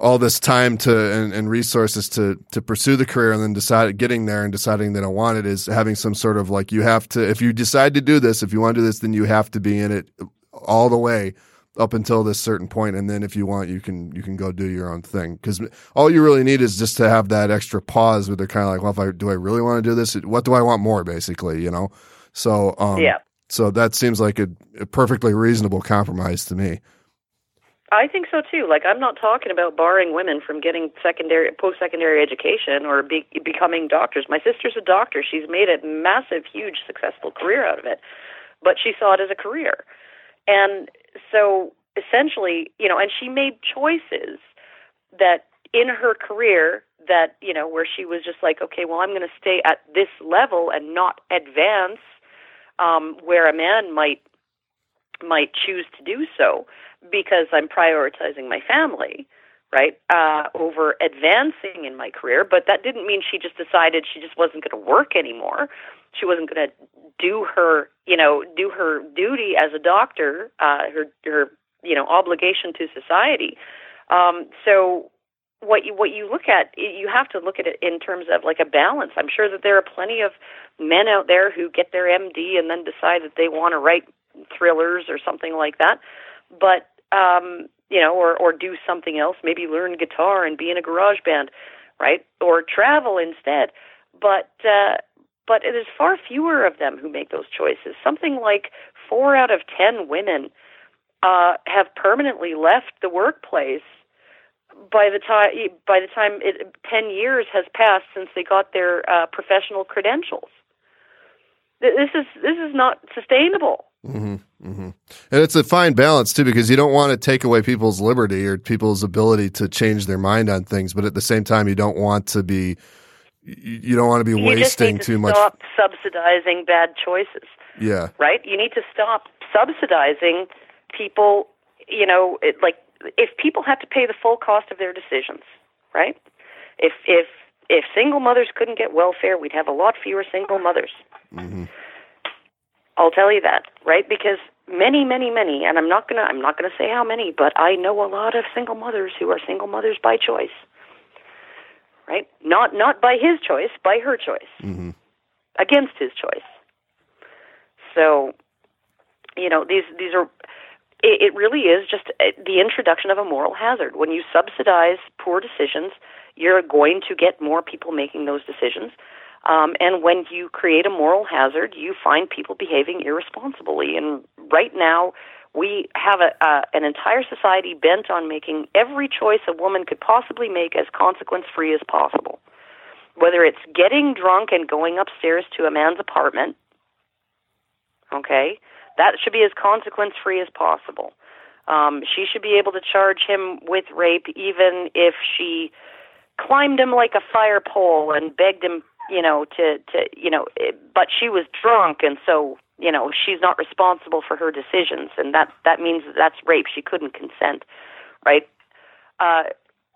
all this time to and, and resources to to pursue the career and then decide getting there and deciding they don't want it is having some sort of like you have to if you decide to do this if you want to do this then you have to be in it all the way up until this certain point. And then if you want you can you can go do your own thing. Because all you really need is just to have that extra pause where they're kind of like well if I do I really want to do this? What do I want more basically you know? So um yeah. so that seems like a, a perfectly reasonable compromise to me I think so too. Like I'm not talking about barring women from getting secondary, post-secondary education or be, becoming doctors. My sister's a doctor. She's made a massive, huge, successful career out of it, but she saw it as a career, and so essentially, you know, and she made choices that in her career that you know where she was just like, okay, well, I'm going to stay at this level and not advance, um, where a man might might choose to do so because I'm prioritizing my family, right, uh, over advancing in my career. But that didn't mean she just decided she just wasn't going to work anymore. She wasn't going to do her, you know, do her duty as a doctor, uh, her her you know obligation to society. Um, so what you what you look at you have to look at it in terms of like a balance i'm sure that there are plenty of men out there who get their md and then decide that they want to write thrillers or something like that. But um you know or or do something else. Maybe learn guitar and be in a garage band right? Or travel instead. But uh but it is far fewer of them who make those choices. Something like 4 out of 10 women uh have permanently left the workplace by the time by the time it, ten years has passed since they got their uh, professional credentials. This is this is not sustainable. Mm-hmm, mm-hmm. And it's a fine balance too, because you don't want to take away people's liberty or people's ability to change their mind on things, but at the same time, you don't want to be you don't want to be you wasting to too much. Stop subsidizing bad choices. Yeah. Right. You need to stop subsidizing people. You know, it, like if people had to pay the full cost of their decisions, right? If if if single mothers couldn't get welfare, we'd have a lot fewer single mothers. Mm-hmm. I'll tell you that, right? Because many, many, many, and I'm not gonna I'm not gonna say how many, but I know a lot of single mothers who are single mothers by choice, right? Not not by his choice, by her choice, mm-hmm. against his choice. So, you know, these these are it, it really is just uh, the introduction of a moral hazard. When you subsidize poor decisions, you're going to get more people making those decisions. Um, and when you create a moral hazard, you find people behaving irresponsibly. And right now, we have a, uh, an entire society bent on making every choice a woman could possibly make as consequence free as possible. Whether it's getting drunk and going upstairs to a man's apartment, okay, that should be as consequence free as possible. Um, she should be able to charge him with rape even if she climbed him like a fire pole and begged him, you know, to to you know, but she was drunk and so you know she's not responsible for her decisions and that that means that that's rape. She couldn't consent, right? Uh,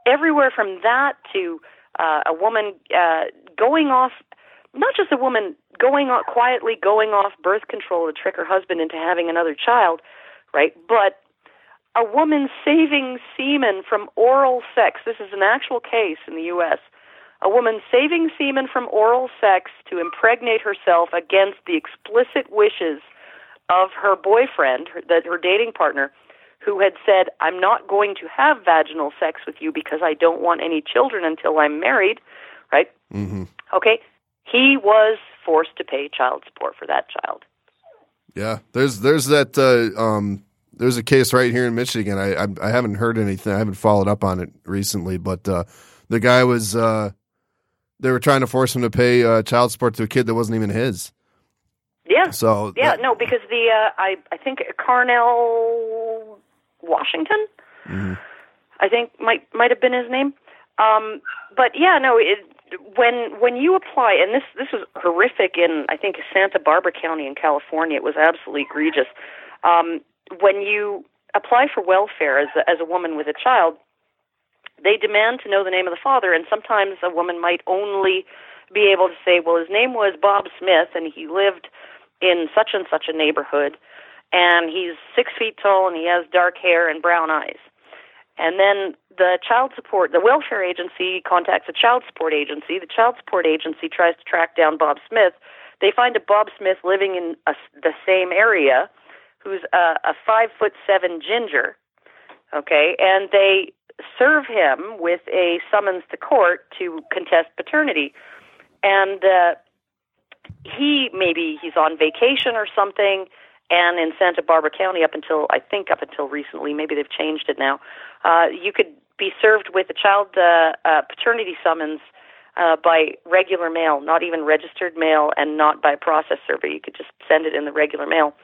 everywhere from that to uh, a woman uh, going off not just a woman going on quietly going off birth control to trick her husband into having another child, right? But a woman saving semen from oral sex. This is an actual case in the U.S. A woman saving semen from oral sex to impregnate herself against the explicit wishes of her boyfriend, her, that her dating partner, who had said, "I'm not going to have vaginal sex with you because I don't want any children until I'm married." Right? Mm-hmm. Okay he was forced to pay child support for that child. Yeah, there's there's that uh, um, there's a case right here in Michigan. I, I, I haven't heard anything. I haven't followed up on it recently, but uh, the guy was uh, they were trying to force him to pay uh, child support to a kid that wasn't even his. Yeah. So yeah, that, no, because the uh, I I think Carnell Washington, mm-hmm. I think might might have been his name. Um, but yeah, no, it, when when you apply, and this this was horrific in I think Santa Barbara County in California. It was absolutely egregious. Um, when you apply for welfare as a, as a woman with a child, they demand to know the name of the father, and sometimes a woman might only be able to say, "Well, his name was Bob Smith, and he lived in such and such a neighborhood, and he's six feet tall, and he has dark hair and brown eyes." And then the child support, the welfare agency contacts a child support agency. The child support agency tries to track down Bob Smith. They find a Bob Smith living in a, the same area, who's a, a five foot seven ginger. Okay, and they serve him with a summons to court to contest paternity. And uh, he maybe he's on vacation or something and in Santa Barbara County up until I think up until recently, maybe they've changed it now. Uh, you could be served with a child uh, uh, paternity summons uh, by regular mail, not even registered mail, and not by process server. You could just send it in the regular mail.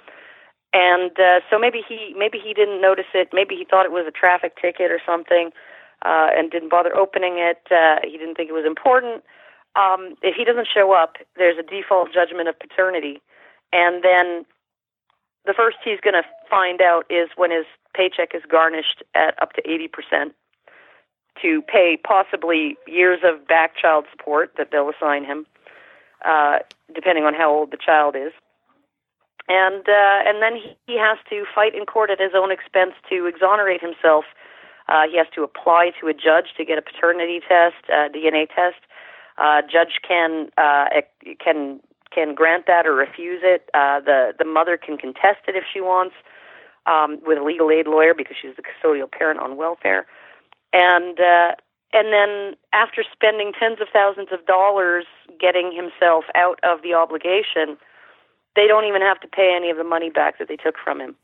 And uh, so maybe he maybe he didn't notice it. Maybe he thought it was a traffic ticket or something, uh, and didn't bother opening it. Uh, he didn't think it was important. Um, if he doesn't show up, there's a default judgment of paternity, and then the first he's going to find out is when his paycheck is garnished at up to 80% to pay possibly years of back child support that they'll assign him, uh, depending on how old the child is. And uh, and then he, he has to fight in court at his own expense to exonerate himself. Uh, he has to apply to a judge to get a paternity test, uh, DNA test. Uh, judge can uh, can can grant that or refuse it. Uh, the the mother can contest it if she wants um, with a legal aid lawyer because she's the custodial parent on welfare. And uh, and then after spending tens of thousands of dollars getting himself out of the obligation, they don't even have to pay any of the money back that they took from him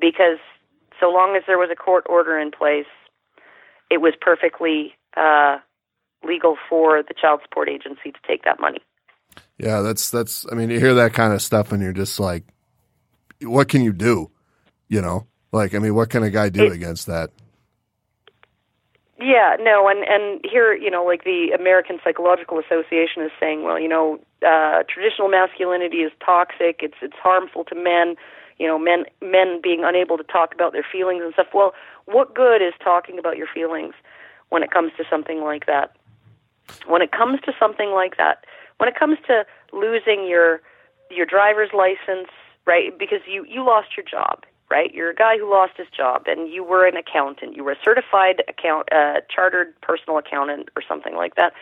because so long as there was a court order in place, it was perfectly uh, legal for the child support agency to take that money. Yeah, that's that's. I mean, you hear that kind of stuff, and you're just like, what can you do? You know, like, I mean, what can a guy do it, against that? Yeah, no, and and here, you know, like the American Psychological Association is saying, well, you know, uh, traditional masculinity is toxic. It's it's harmful to men. You know, men men being unable to talk about their feelings and stuff. Well, what good is talking about your feelings when it comes to something like that? When it comes to something like that, when it comes to losing your your driver's license, right? Because you you lost your job right? You're a guy who lost his job, and you were an accountant. You were a certified account, uh, chartered personal accountant, or something like that.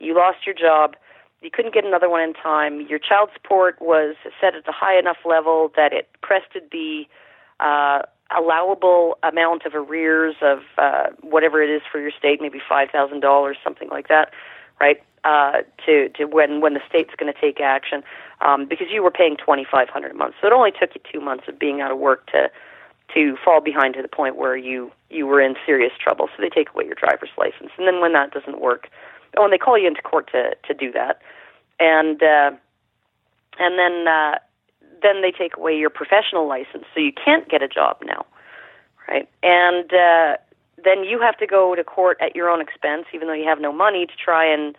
You lost your job. You couldn't get another one in time. Your child support was set at a high enough level that it crested the uh, allowable amount of arrears of uh, whatever it is for your state, maybe five thousand dollars, something like that, right? Uh, to to when when the state's going to take action um, because you were paying twenty five hundred a month. So it only took you two months of being out of work to to fall behind to the point where you you were in serious trouble. So they take away your driver's license, and then when that doesn't work, oh, and they call you into court to to do that, and uh, and then uh, then they take away your professional license, so you can't get a job now, right? And uh, then you have to go to court at your own expense, even though you have no money, to try and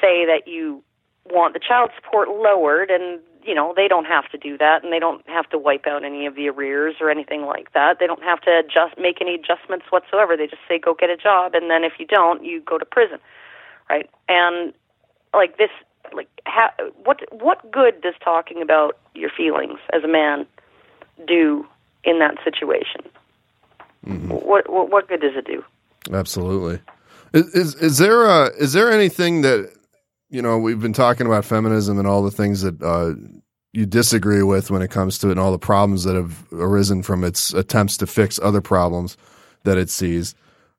say that you want the child support lowered. And you know they don't have to do that and they don't have to wipe out any of the arrears or anything like that. They don't have to adjust make any adjustments whatsoever. They just say go get a job and then if you don't you go to prison right? And like this like ha- what what good does talking about your feelings as a man do in that situation mm-hmm. what, what what good does it do absolutely is, is is there a, is there anything that you know, we've been talking about feminism and all the things that uh, you disagree with when it comes to it and all the problems that have arisen from its attempts to fix other problems that it sees.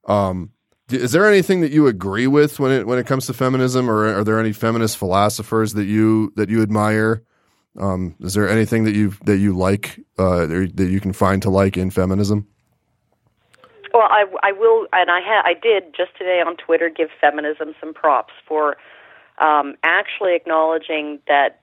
Um, is there anything that you agree with when it when it comes to feminism, or are there any feminist philosophers that you that you admire? Um, is there anything that you that you like uh, that you can find to like in feminism? Well, I, I will, and I ha- I did just today on Twitter give feminism some props for um, actually acknowledging that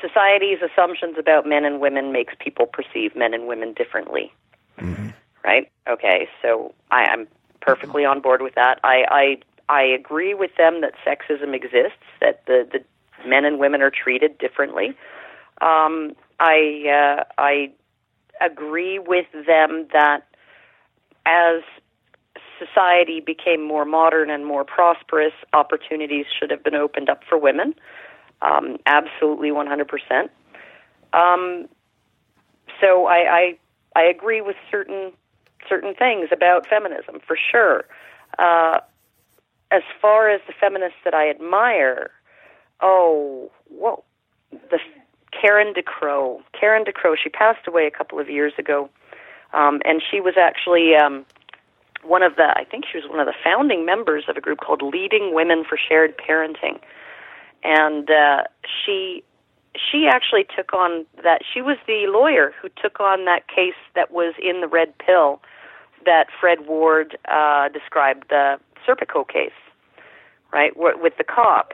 society's assumptions about men and women makes people perceive men and women differently. Mm-hmm. Right? Okay, so I, am perfectly on board with that. I, I I agree with them that sexism exists, that the, the men and women are treated differently. Um, I uh, I agree with them that as society became more modern and more prosperous, opportunities should have been opened up for women. Um, absolutely, 100%. Um, so I, I I agree with certain certain things about feminism for sure. Uh, as far as the feminists that I admire, oh, well, the Karen DeCrow. Karen DeCrow. She passed away a couple of years ago, um, and she was actually um, one of the, I think she was one of the founding members of a group called Leading Women for Shared Parenting, and uh, she she actually took on that. She was the lawyer who took on that case that was in the red pill that Fred Hayward uh, described, the Serpico case, right, with the cop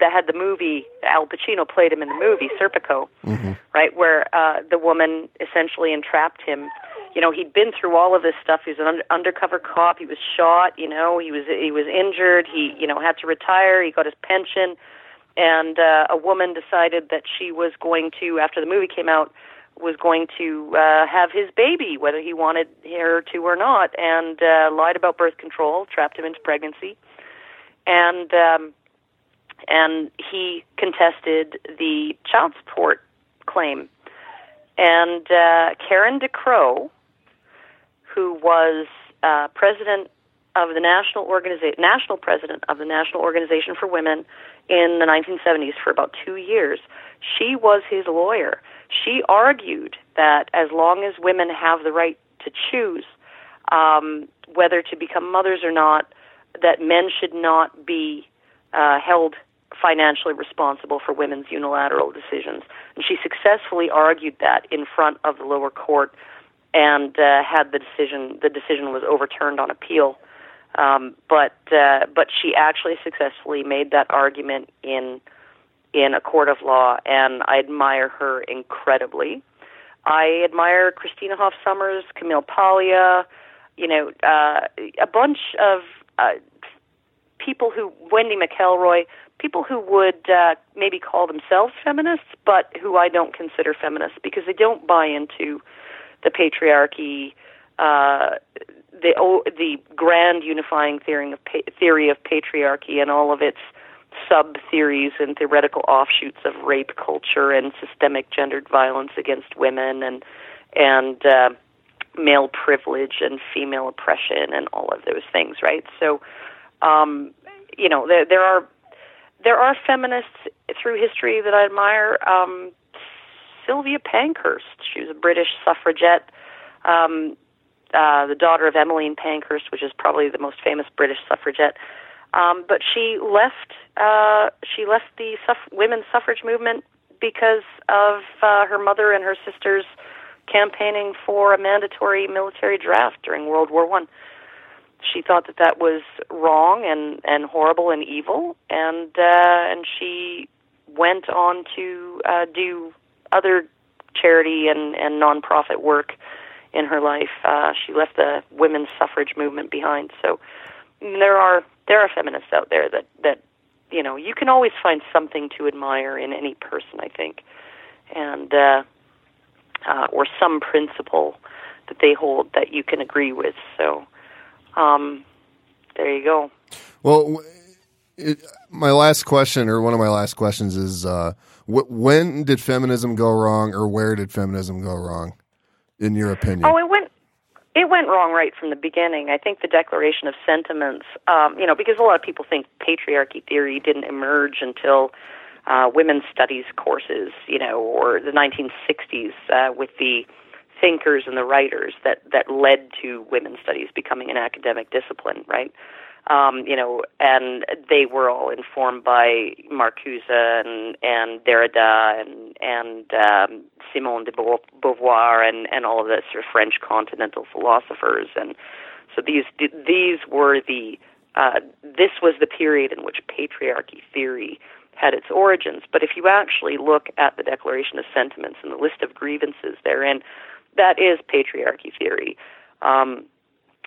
that had the movie. Al Pacino played him in the movie Serpico, mm-hmm. right, where uh, the woman essentially entrapped him you know he'd been through all of this stuff. He was an un- undercover cop. He was shot you know he was he was injured. He you know had to retire. He got his pension. And uh, a woman decided that she was going to, after the movie came out, was going to uh, have his baby, whether he wanted her to or not, and uh, lied about birth control, trapped him into pregnancy, and um, and he contested the child support claim. And uh, Karen DeCrow, who was uh, president of the national organization, national president of the National Organization for Women in the 1970s for about two years, she was his lawyer. She argued that as long as women have the right to choose um, whether to become mothers or not, that men should not be uh, held financially responsible for women's unilateral decisions. And she successfully argued that in front of the lower court and uh, had the decision the decision was overturned on appeal. Um, but uh, but she actually successfully made that argument in in a court of law, and I admire her incredibly. I admire Christina Hoff Sommers, Camille Paglia, you know, uh, a bunch of uh, people who Wendy McElroy, people who would uh, maybe call themselves feminists, but who I don't consider feminists because they don't buy into the patriarchy, uh, the the grand unifying theory of theory of patriarchy and all of its sub theories and theoretical offshoots of rape culture and systemic gendered violence against women and and uh, male privilege and female oppression and all of those things, right? So, um, you know, there there are there are feminists through history that I admire. Um, Sylvia Pankhurst, she was a British suffragette, um, uh, the daughter of Emmeline Pankhurst, which is probably the most famous British suffragette. Um, but she left uh, she left the suff- women's suffrage movement because of uh, her mother and her sisters campaigning for a mandatory military draft during World War One. She thought that that was wrong and and horrible and evil, and uh, and she went on to uh, do other charity and and nonprofit work in her life. Uh, she left the women's suffrage movement behind. So there are there are feminists out there that that you know you can always find something to admire in any person. I think, and uh, uh, or some principle that they hold that you can agree with. So um, there you go. Well, it, my last question, or one of my last questions, is uh, wh- when did feminism go wrong, or where did feminism go wrong, in your opinion? Oh, it went it went wrong right from the beginning. I think the Declaration of Sentiments, um, you know, because a lot of people think patriarchy theory didn't emerge until uh, women's studies courses, you know, or the 1960s uh, with the thinkers and the writers that that led to women's studies becoming an academic discipline, right? Um, you know, and they were all informed by Marcuse and and Derrida and and um, Simone de Beauvoir and and all of the sort of French continental philosophers, and so these these were the uh, this was the period in which patriarchy theory had its origins. But if you actually look at the Declaration of Sentiments and the list of grievances therein, that is patriarchy theory um,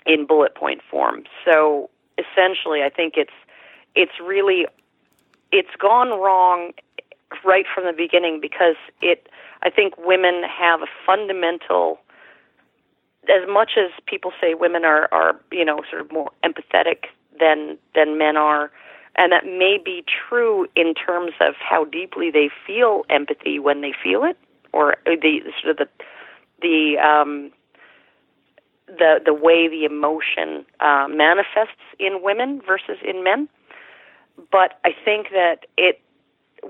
in bullet point form. So essentially, I think it's it's really it's gone wrong right from the beginning because it I think women have a fundamental as much as people say women are are you know sort of more empathetic than than men are and that may be true in terms of how deeply they feel empathy when they feel it or the sort of the the um the the way the emotion uh, manifests in women versus in men. But I think that it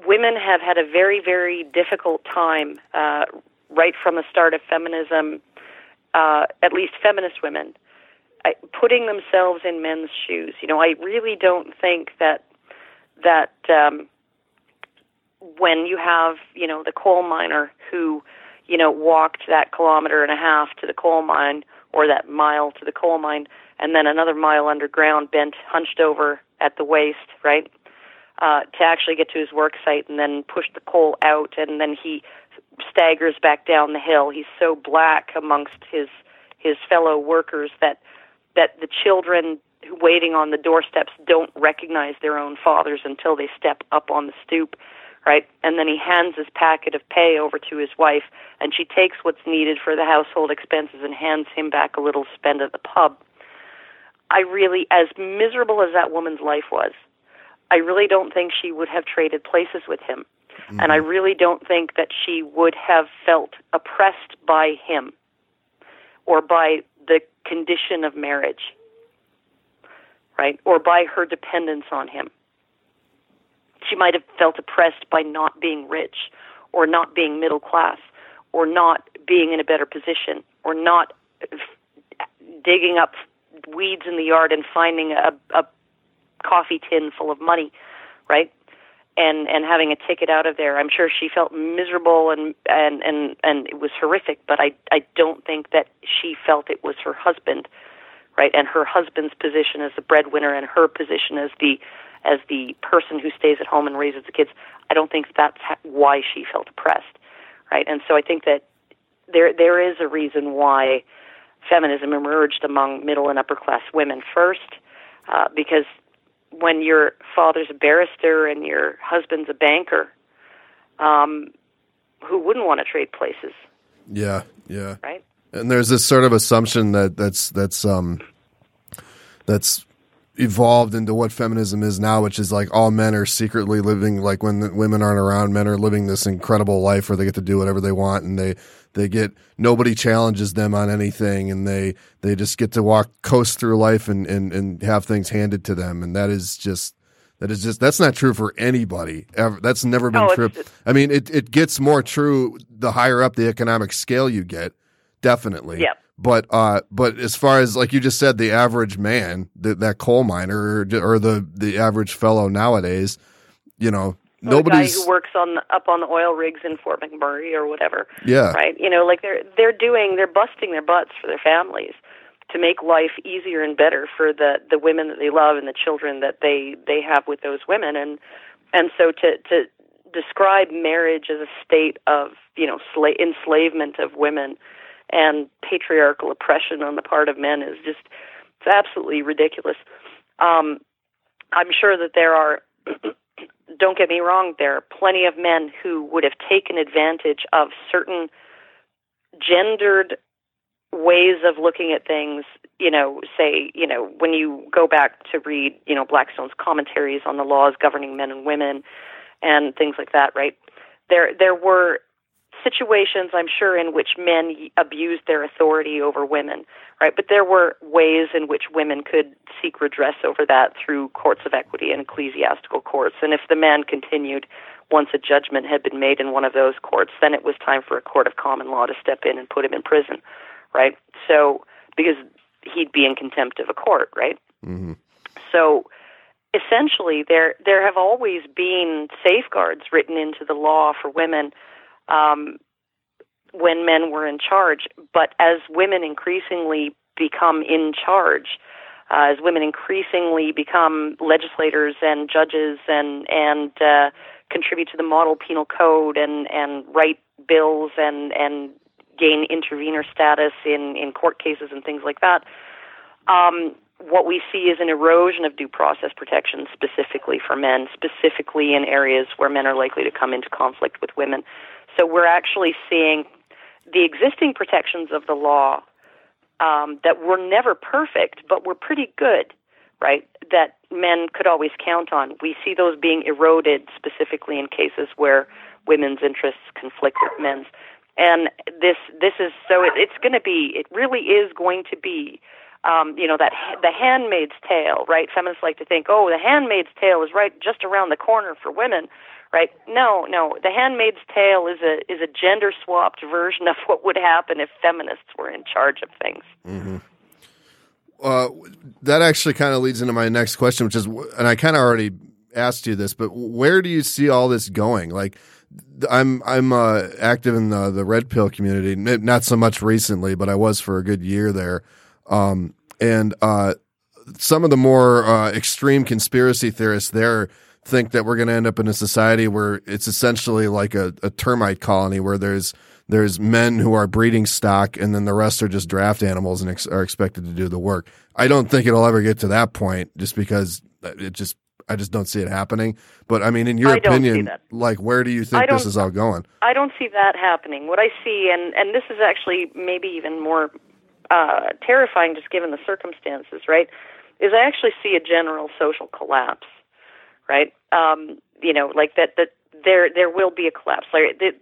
women have had a very very difficult time uh, right from the start of feminism. Uh, at least feminist women I, putting themselves in men's shoes. You know, I really don't think that that um, when you have you know the coal miner who you know walked that kilometer and a half to the coal mine or that mile to the coal mine, and then another mile underground, bent, hunched over at the waist, right, uh, to actually get to his work site and then push the coal out, and then he staggers back down the hill. He's so black amongst his his fellow workers that that the children waiting on the doorsteps don't recognize their own fathers until they step up on the stoop, right? And then he hands his packet of pay over to his wife, and she takes what's needed for the household expenses and hands him back a little spend at the pub. I really, as miserable as that woman's life was, I really don't think she would have traded places with him. Mm-hmm. And I really don't think that she would have felt oppressed by him or by the condition of marriage, right? Or by her dependence on him. She might have felt oppressed by not being rich or not being middle class or not being in a better position or not digging up weeds in the yard and finding a, a coffee tin full of money, right? And and having a ticket out of there. I'm sure she felt miserable and and and and it was horrific, but I I don't think that she felt it was her husband, right? And her husband's position as the breadwinner and her position as the as the person who stays at home and raises the kids. I don't think that's why she felt oppressed, right? And so I think that there there is a reason why feminism emerged among middle and upper class women first, uh, because when your father's a barrister and your husband's a banker, um, who wouldn't want to trade places? Yeah, yeah. Right. And there's this sort of assumption that that's that's um that's evolved into what feminism is now, which is like all men are secretly living like when women aren't around, men are living this incredible life where they get to do whatever they want and they they get nobody challenges them on anything and they they just get to walk coast through life and and, and have things handed to them and that is just that is just that's not true for anybody ever. That's never been no, true. I mean, it it gets more true the higher up the economic scale you get, definitely. Yep. But uh, but as far as like you just said, the average man, the, that coal miner, or, or the the average fellow nowadays, you know, nobody's guy who works on up on the oil rigs in Fort McMurray or whatever. Yeah. Right. You know, like they're they're doing they're busting their butts for their families to make life easier and better for the the women that they love and the children that they they have with those women and and so to to describe marriage as a state of you know sla- enslavement of women and patriarchal oppression on the part of men is just it's absolutely ridiculous. Um, I'm sure that there are. don't get me wrong. There are plenty of men who would have taken advantage of certain gendered ways of looking at things you know say you know when you go back to read you know blackstone's commentaries on the laws governing men and women and things like that right there there were situations, I'm sure, in which men abused their authority over women, right? But there were ways in which women could seek redress over that through courts of equity and ecclesiastical courts. And if the man continued, once a judgment had been made in one of those courts, then it was time for a court of common law to step in and put him in prison, right? So, because he'd be in contempt of a court, right? Mm-hmm. So, essentially, there there have always been safeguards written into the law for women um, when men were in charge. But as women increasingly become in charge, uh, as women increasingly become legislators and judges and and uh, contribute to the model penal code and and write bills and and gain intervener status in in court cases and things like that. Um, what we see is an erosion of due process protections specifically for men, specifically in areas where men are likely to come into conflict with women. So we're actually seeing the existing protections of the law um, that were never perfect, but were pretty good, right? That men could always count on. We see those being eroded specifically in cases where women's interests conflict with men's. And this this is so it, it's going to be it really is going to be um, you know that the handmaid's tale, right? Feminists like to think, oh, the handmaid's tale is right just around the corner for women right? No, no. The Handmaid's Tale is a is a gender swapped version of what would happen if feminists were in charge of things. Mm-hmm. Uh, that actually kind of leads into my next question, which is, and I kind of already asked you this, but where do you see all this going? Like, I'm I'm uh, active in the the red pill community, not so much recently, but I was for a good year there. Um, and uh, some of the more uh, extreme conspiracy theorists there think that we're going to end up in a society where it's essentially like a, a termite colony where there's there's men who are breeding stock and then the rest are just draft animals and ex- are expected to do the work. I don't think it'll ever get to that point just because it just I just don't see it happening. But I mean, in your I don't see opinion, like where do you think this is all going? I don't see that happening. What I see, and and this is actually maybe even more uh, terrifying, just given the circumstances, right? Is I actually see a general social collapse, right? Um, you know, like that that there there will be a collapse. Like that,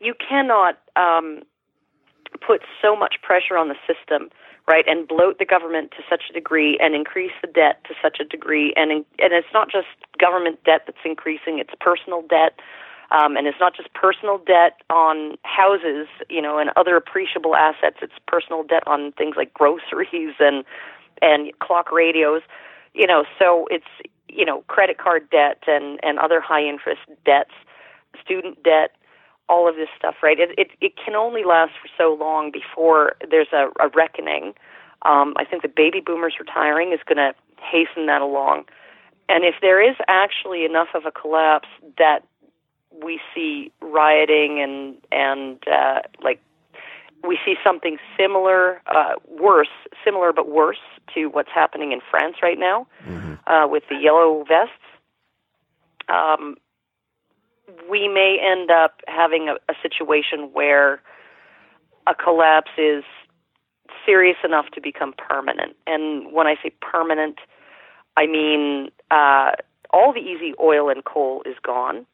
you cannot um, put so much pressure on the system, right, and bloat the government to such a degree, and increase the debt to such a degree, and in, and it's not just government debt that's increasing; it's personal debt. Um, and it's not just personal debt on houses, you know, and other appreciable assets. It's personal debt on things like groceries and and clock radios, you know. So it's you know credit card debt and and other high interest debts, student debt, all of this stuff, right? It it, it can only last for so long before there's a, a reckoning. Um, I think the baby boomers retiring is going to hasten that along. And if there is actually enough of a collapse that we see rioting and and uh, like we see something similar, uh, worse, similar but worse to what's happening in France right now uh, with the yellow vests. Um, we may end up having a, a situation where a collapse is serious enough to become permanent. And when I say permanent, I mean uh, all the easy oil and coal is gone.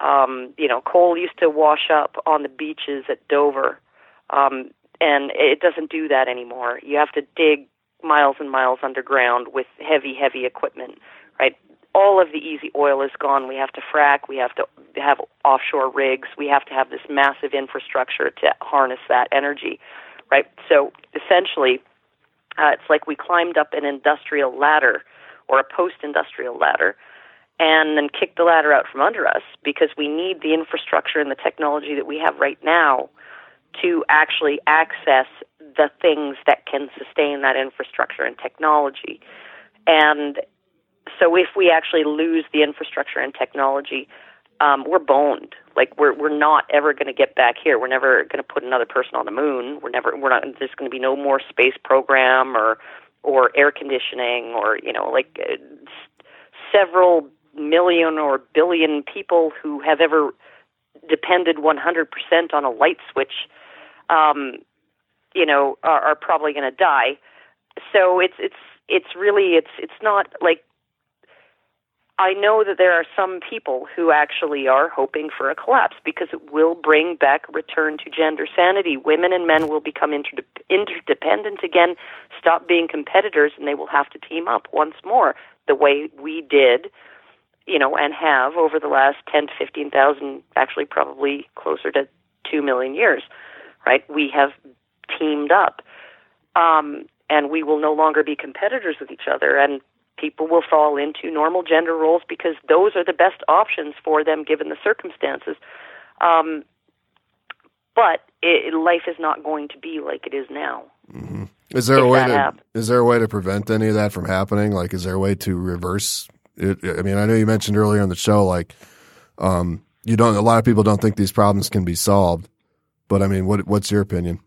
Um, you know, coal used to wash up on the beaches at Dover, um, and it doesn't do that anymore. You have to dig miles and miles underground with heavy, heavy equipment, right? All of the easy oil is gone. We have to frack. We have to have offshore rigs. We have to have this massive infrastructure to harness that energy, right? So essentially, uh, it's like we climbed up an industrial ladder or a post-industrial ladder and then kick the ladder out from under us because we need the infrastructure and the technology that we have right now to actually access the things that can sustain that infrastructure and technology. And so if we actually lose the infrastructure and technology, um, we're boned. Like we're we're not ever going to get back here. We're never going to put another person on the moon. We're never we're not. There's going to be no more space program or or air conditioning or you know like uh, several million or billion people who have ever depended 100% on a light switch, um, you know, are, are probably going to die. So it's it's it's really it's it's not like I know that there are some people who actually are hoping for a collapse because it will bring back return to gender sanity. Women and men will become interde- interdependent again, stop being competitors, and they will have to team up once more the way we did, you know, and have over the last 10 to 15,000, actually probably closer to 2 million years, right? We have teamed up. Um, and we will no longer be competitors with each other. And people will fall into normal gender roles because those are the best options for them given the circumstances. Um, but it, life is not going to be like it is now. Is there a way to happens. is there a way to prevent any of that from happening? Like, is there a way to reverse it? I mean, I know you mentioned earlier in the show, like, um, you don't. A lot of people don't think these problems can be solved, but I mean, what what's your opinion?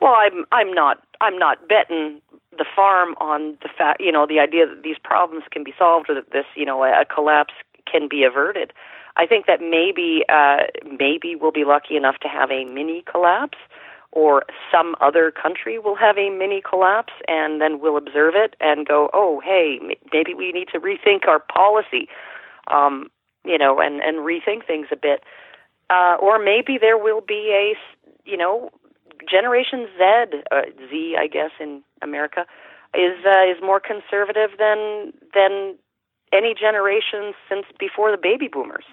Well, I'm I'm not I'm not betting the farm on the fact you know the idea that these problems can be solved or that this you know a, a collapse can be averted. I think that maybe uh, maybe we'll be lucky enough to have a mini collapse, or some other country will have a mini collapse, and then we'll observe it and go, oh hey, maybe we need to rethink our policy, um, you know, and and rethink things a bit. Uh, or maybe there will be a, you know Generation Z, uh, Z, I guess in America, is uh, is more conservative than than any generation since before the baby boomers.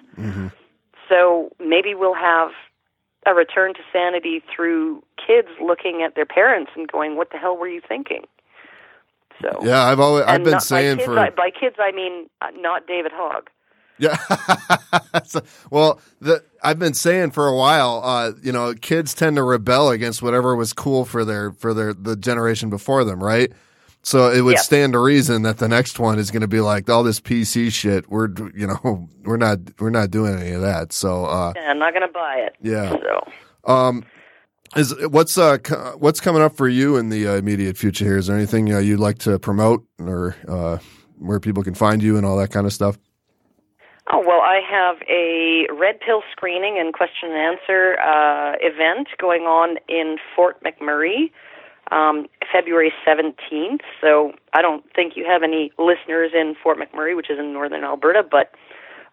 So maybe we'll have a return to sanity through kids looking at their parents and going, "What the hell were you thinking?" So Yeah, I've always I've been not, saying by kids, for I, by kids I mean uh, not David Hogg. Yeah. So- well, the, I've been saying for a while, uh, you know, kids tend to rebel against whatever was cool for their for their the generation before them, right? So it would Yeah. stand to reason that the next one is going to be like all this PC shit. We're you know we're not we're not doing any of that. So uh, Yeah, I'm not going to buy it. Yeah. So um, is what's uh what's coming up for you in the uh, immediate future here? Is there anything uh, you'd like to promote or uh, where people can find you and all that kind of stuff? Oh, well, I have a red pill screening and question and answer uh, event going on in Fort McMurray um, February 17th. So I don't think you have any listeners in Fort McMurray, which is in northern Alberta, but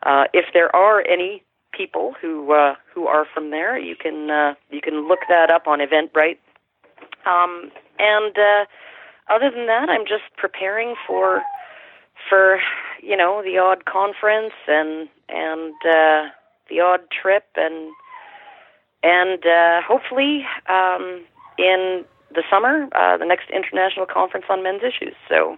uh, if there are any people who uh, who are from there, you can uh, you can look that up on Eventbrite. Um, and uh, other than that, I'm just preparing for for you know the odd conference and and uh, the odd trip and and uh, hopefully um, in the summer uh, the next international conference on men's issues. So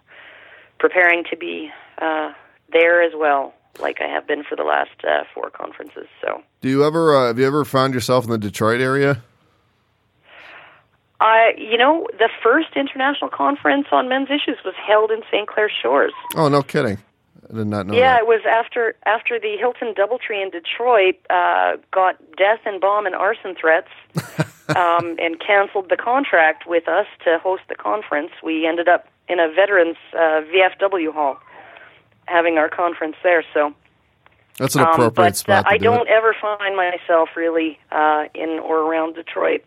preparing to be uh, there as well, like I have been for the last uh, four conferences. So. Do you ever uh, have you ever found yourself in the Detroit area? I, you know, the first international conference on men's issues was held in St. Clair Shores. Oh, no kidding. I did not know. Yeah, that. it was after after the Hilton DoubleTree in Detroit uh, got death and bomb and arson threats, um, and canceled the contract with us to host the conference. We ended up in a veterans uh, VFW hall, having our conference there. So, That's an um, appropriate but spot. uh, I do don't It. ever find myself really uh, in or around Detroit.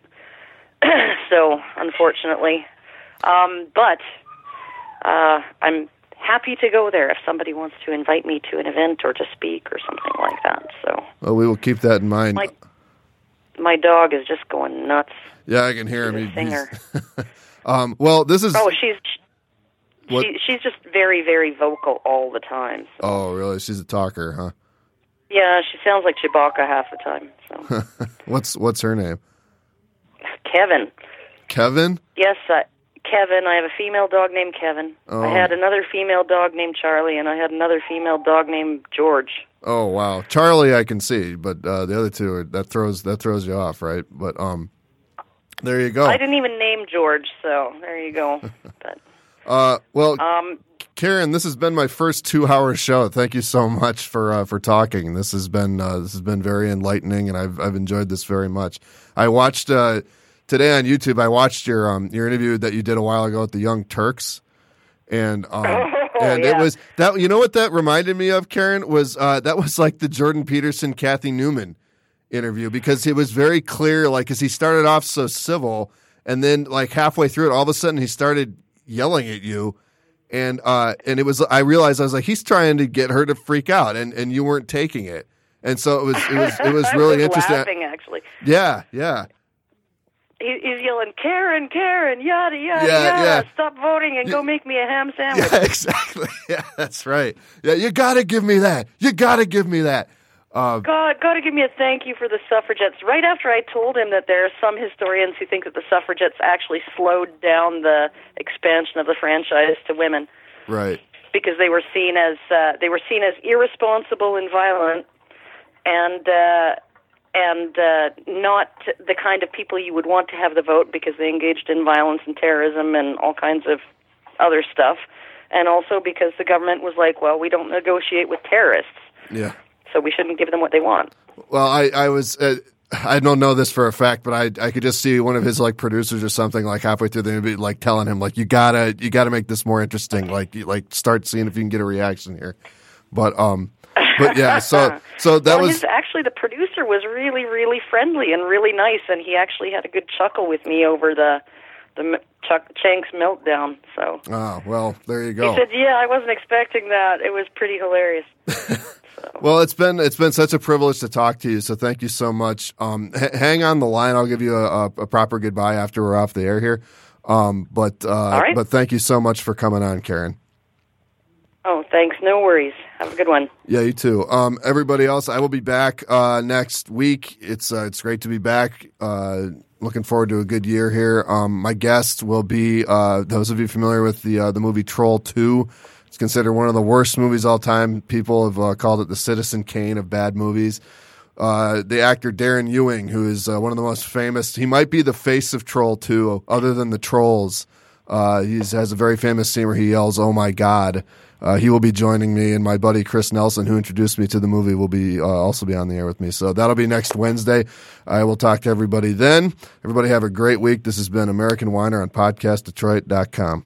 so, unfortunately, um, but uh, I'm happy to go there if somebody wants to invite me to an event or to speak or something like that. So, Well, we will keep that in mind. my my dog is just going nuts. yeah, I can hear him. She's a he's- singer. um, well, this is. Oh, she's she, she's just very very vocal all the time. So. Oh, really? She's a talker, huh? Yeah, she sounds like Chewbacca half the time. So, What's what's her name? Kevin. Kevin. Yes, uh, Kevin. I have a female dog named Kevin. Oh. I had another female dog named Charlie, and I had another female dog named George. Oh wow, Charlie, I can see, but uh, the other two are, that throws that throws you off, right? But um, there you go. I didn't even name George, so there you go. but Uh, well, um, Karen, this has been my first two-hour show. Thank you so much for uh, for talking. This has been uh, this has been very enlightening, and I've I've enjoyed this very much. I watched uh, today on YouTube. I watched your um, your interview that you did a while ago with the Young Turks, and um, and it was that you know what that reminded me of, Karen? Was uh, that was like the Jordan Peterson, Cathy Newman interview because it was very clear, like, because he started off so civil, and then like halfway through it, all of a sudden he started yelling at you, and uh, and it was I realized I was like, he's trying to get her to freak out, and and you weren't taking it, and so it was it was it was really was interesting. Laughing, actually, Yeah, yeah, he, he's yelling, "Karen, Karen, yada yada Yeah, yada! yeah. Stop voting and go make me a ham sandwich." yeah, exactly. Yeah, that's right. Yeah, you got to give me that. You got to give me that. Uh, God, got to give me a thank you for the suffragettes. Right after I told him that there are some historians who think that the suffragettes actually slowed down the expansion of the franchise to women right. because they were seen as uh, they were seen as irresponsible and violent, and uh, and uh, not the kind of people you would want to have the vote because they engaged in violence and terrorism and all kinds of other stuff, and also because the government was like, well, we don't negotiate with terrorists, Yeah. so we shouldn't give them what they want. Well, I, I was, uh, I don't know this for a fact, but I, I could just see one of his like producers or something like halfway through the movie, like telling him like, you gotta, you gotta make this more interesting. Like, you, like start seeing if you can get a reaction here. But, um, but yeah, so, so that well, was, his, actually the producer was really, really friendly and really nice, and he actually had a good chuckle with me over the the Chuck Chank's meltdown. So oh, well, there you go. he said, "Yeah, I wasn't expecting that. It was pretty hilarious." Well, it's been, it's been such a privilege to talk to you. So thank you so much. Um, h- hang on the line. I'll give you a, a, a proper goodbye after we're off the air here. Um, but, uh, right. but thank you so much for coming on, Karen. Oh, thanks. No worries. Have a good one. Yeah, you too. Um, everybody else, I will be back uh, next week. It's uh, it's great to be back. Uh, looking forward to a good year here. Um, my guest will be uh, those of you familiar with the uh, the movie Troll Two. It's considered one of the worst movies all time. People have uh, called it the Citizen Kane of bad movies. The actor Darren Ewing, who is one of the most famous, he might be the face of Troll Two, other than the trolls. He has a very famous scene where he yells, "Oh my God." Uh, he will be joining me, and my buddy Chris Nelson, who introduced me to the movie, will be uh, also be on the air with me. So that'll be next Wednesday. I will talk to everybody then. Everybody have a great week. This has been American Whiner on PodcastDetroit.com.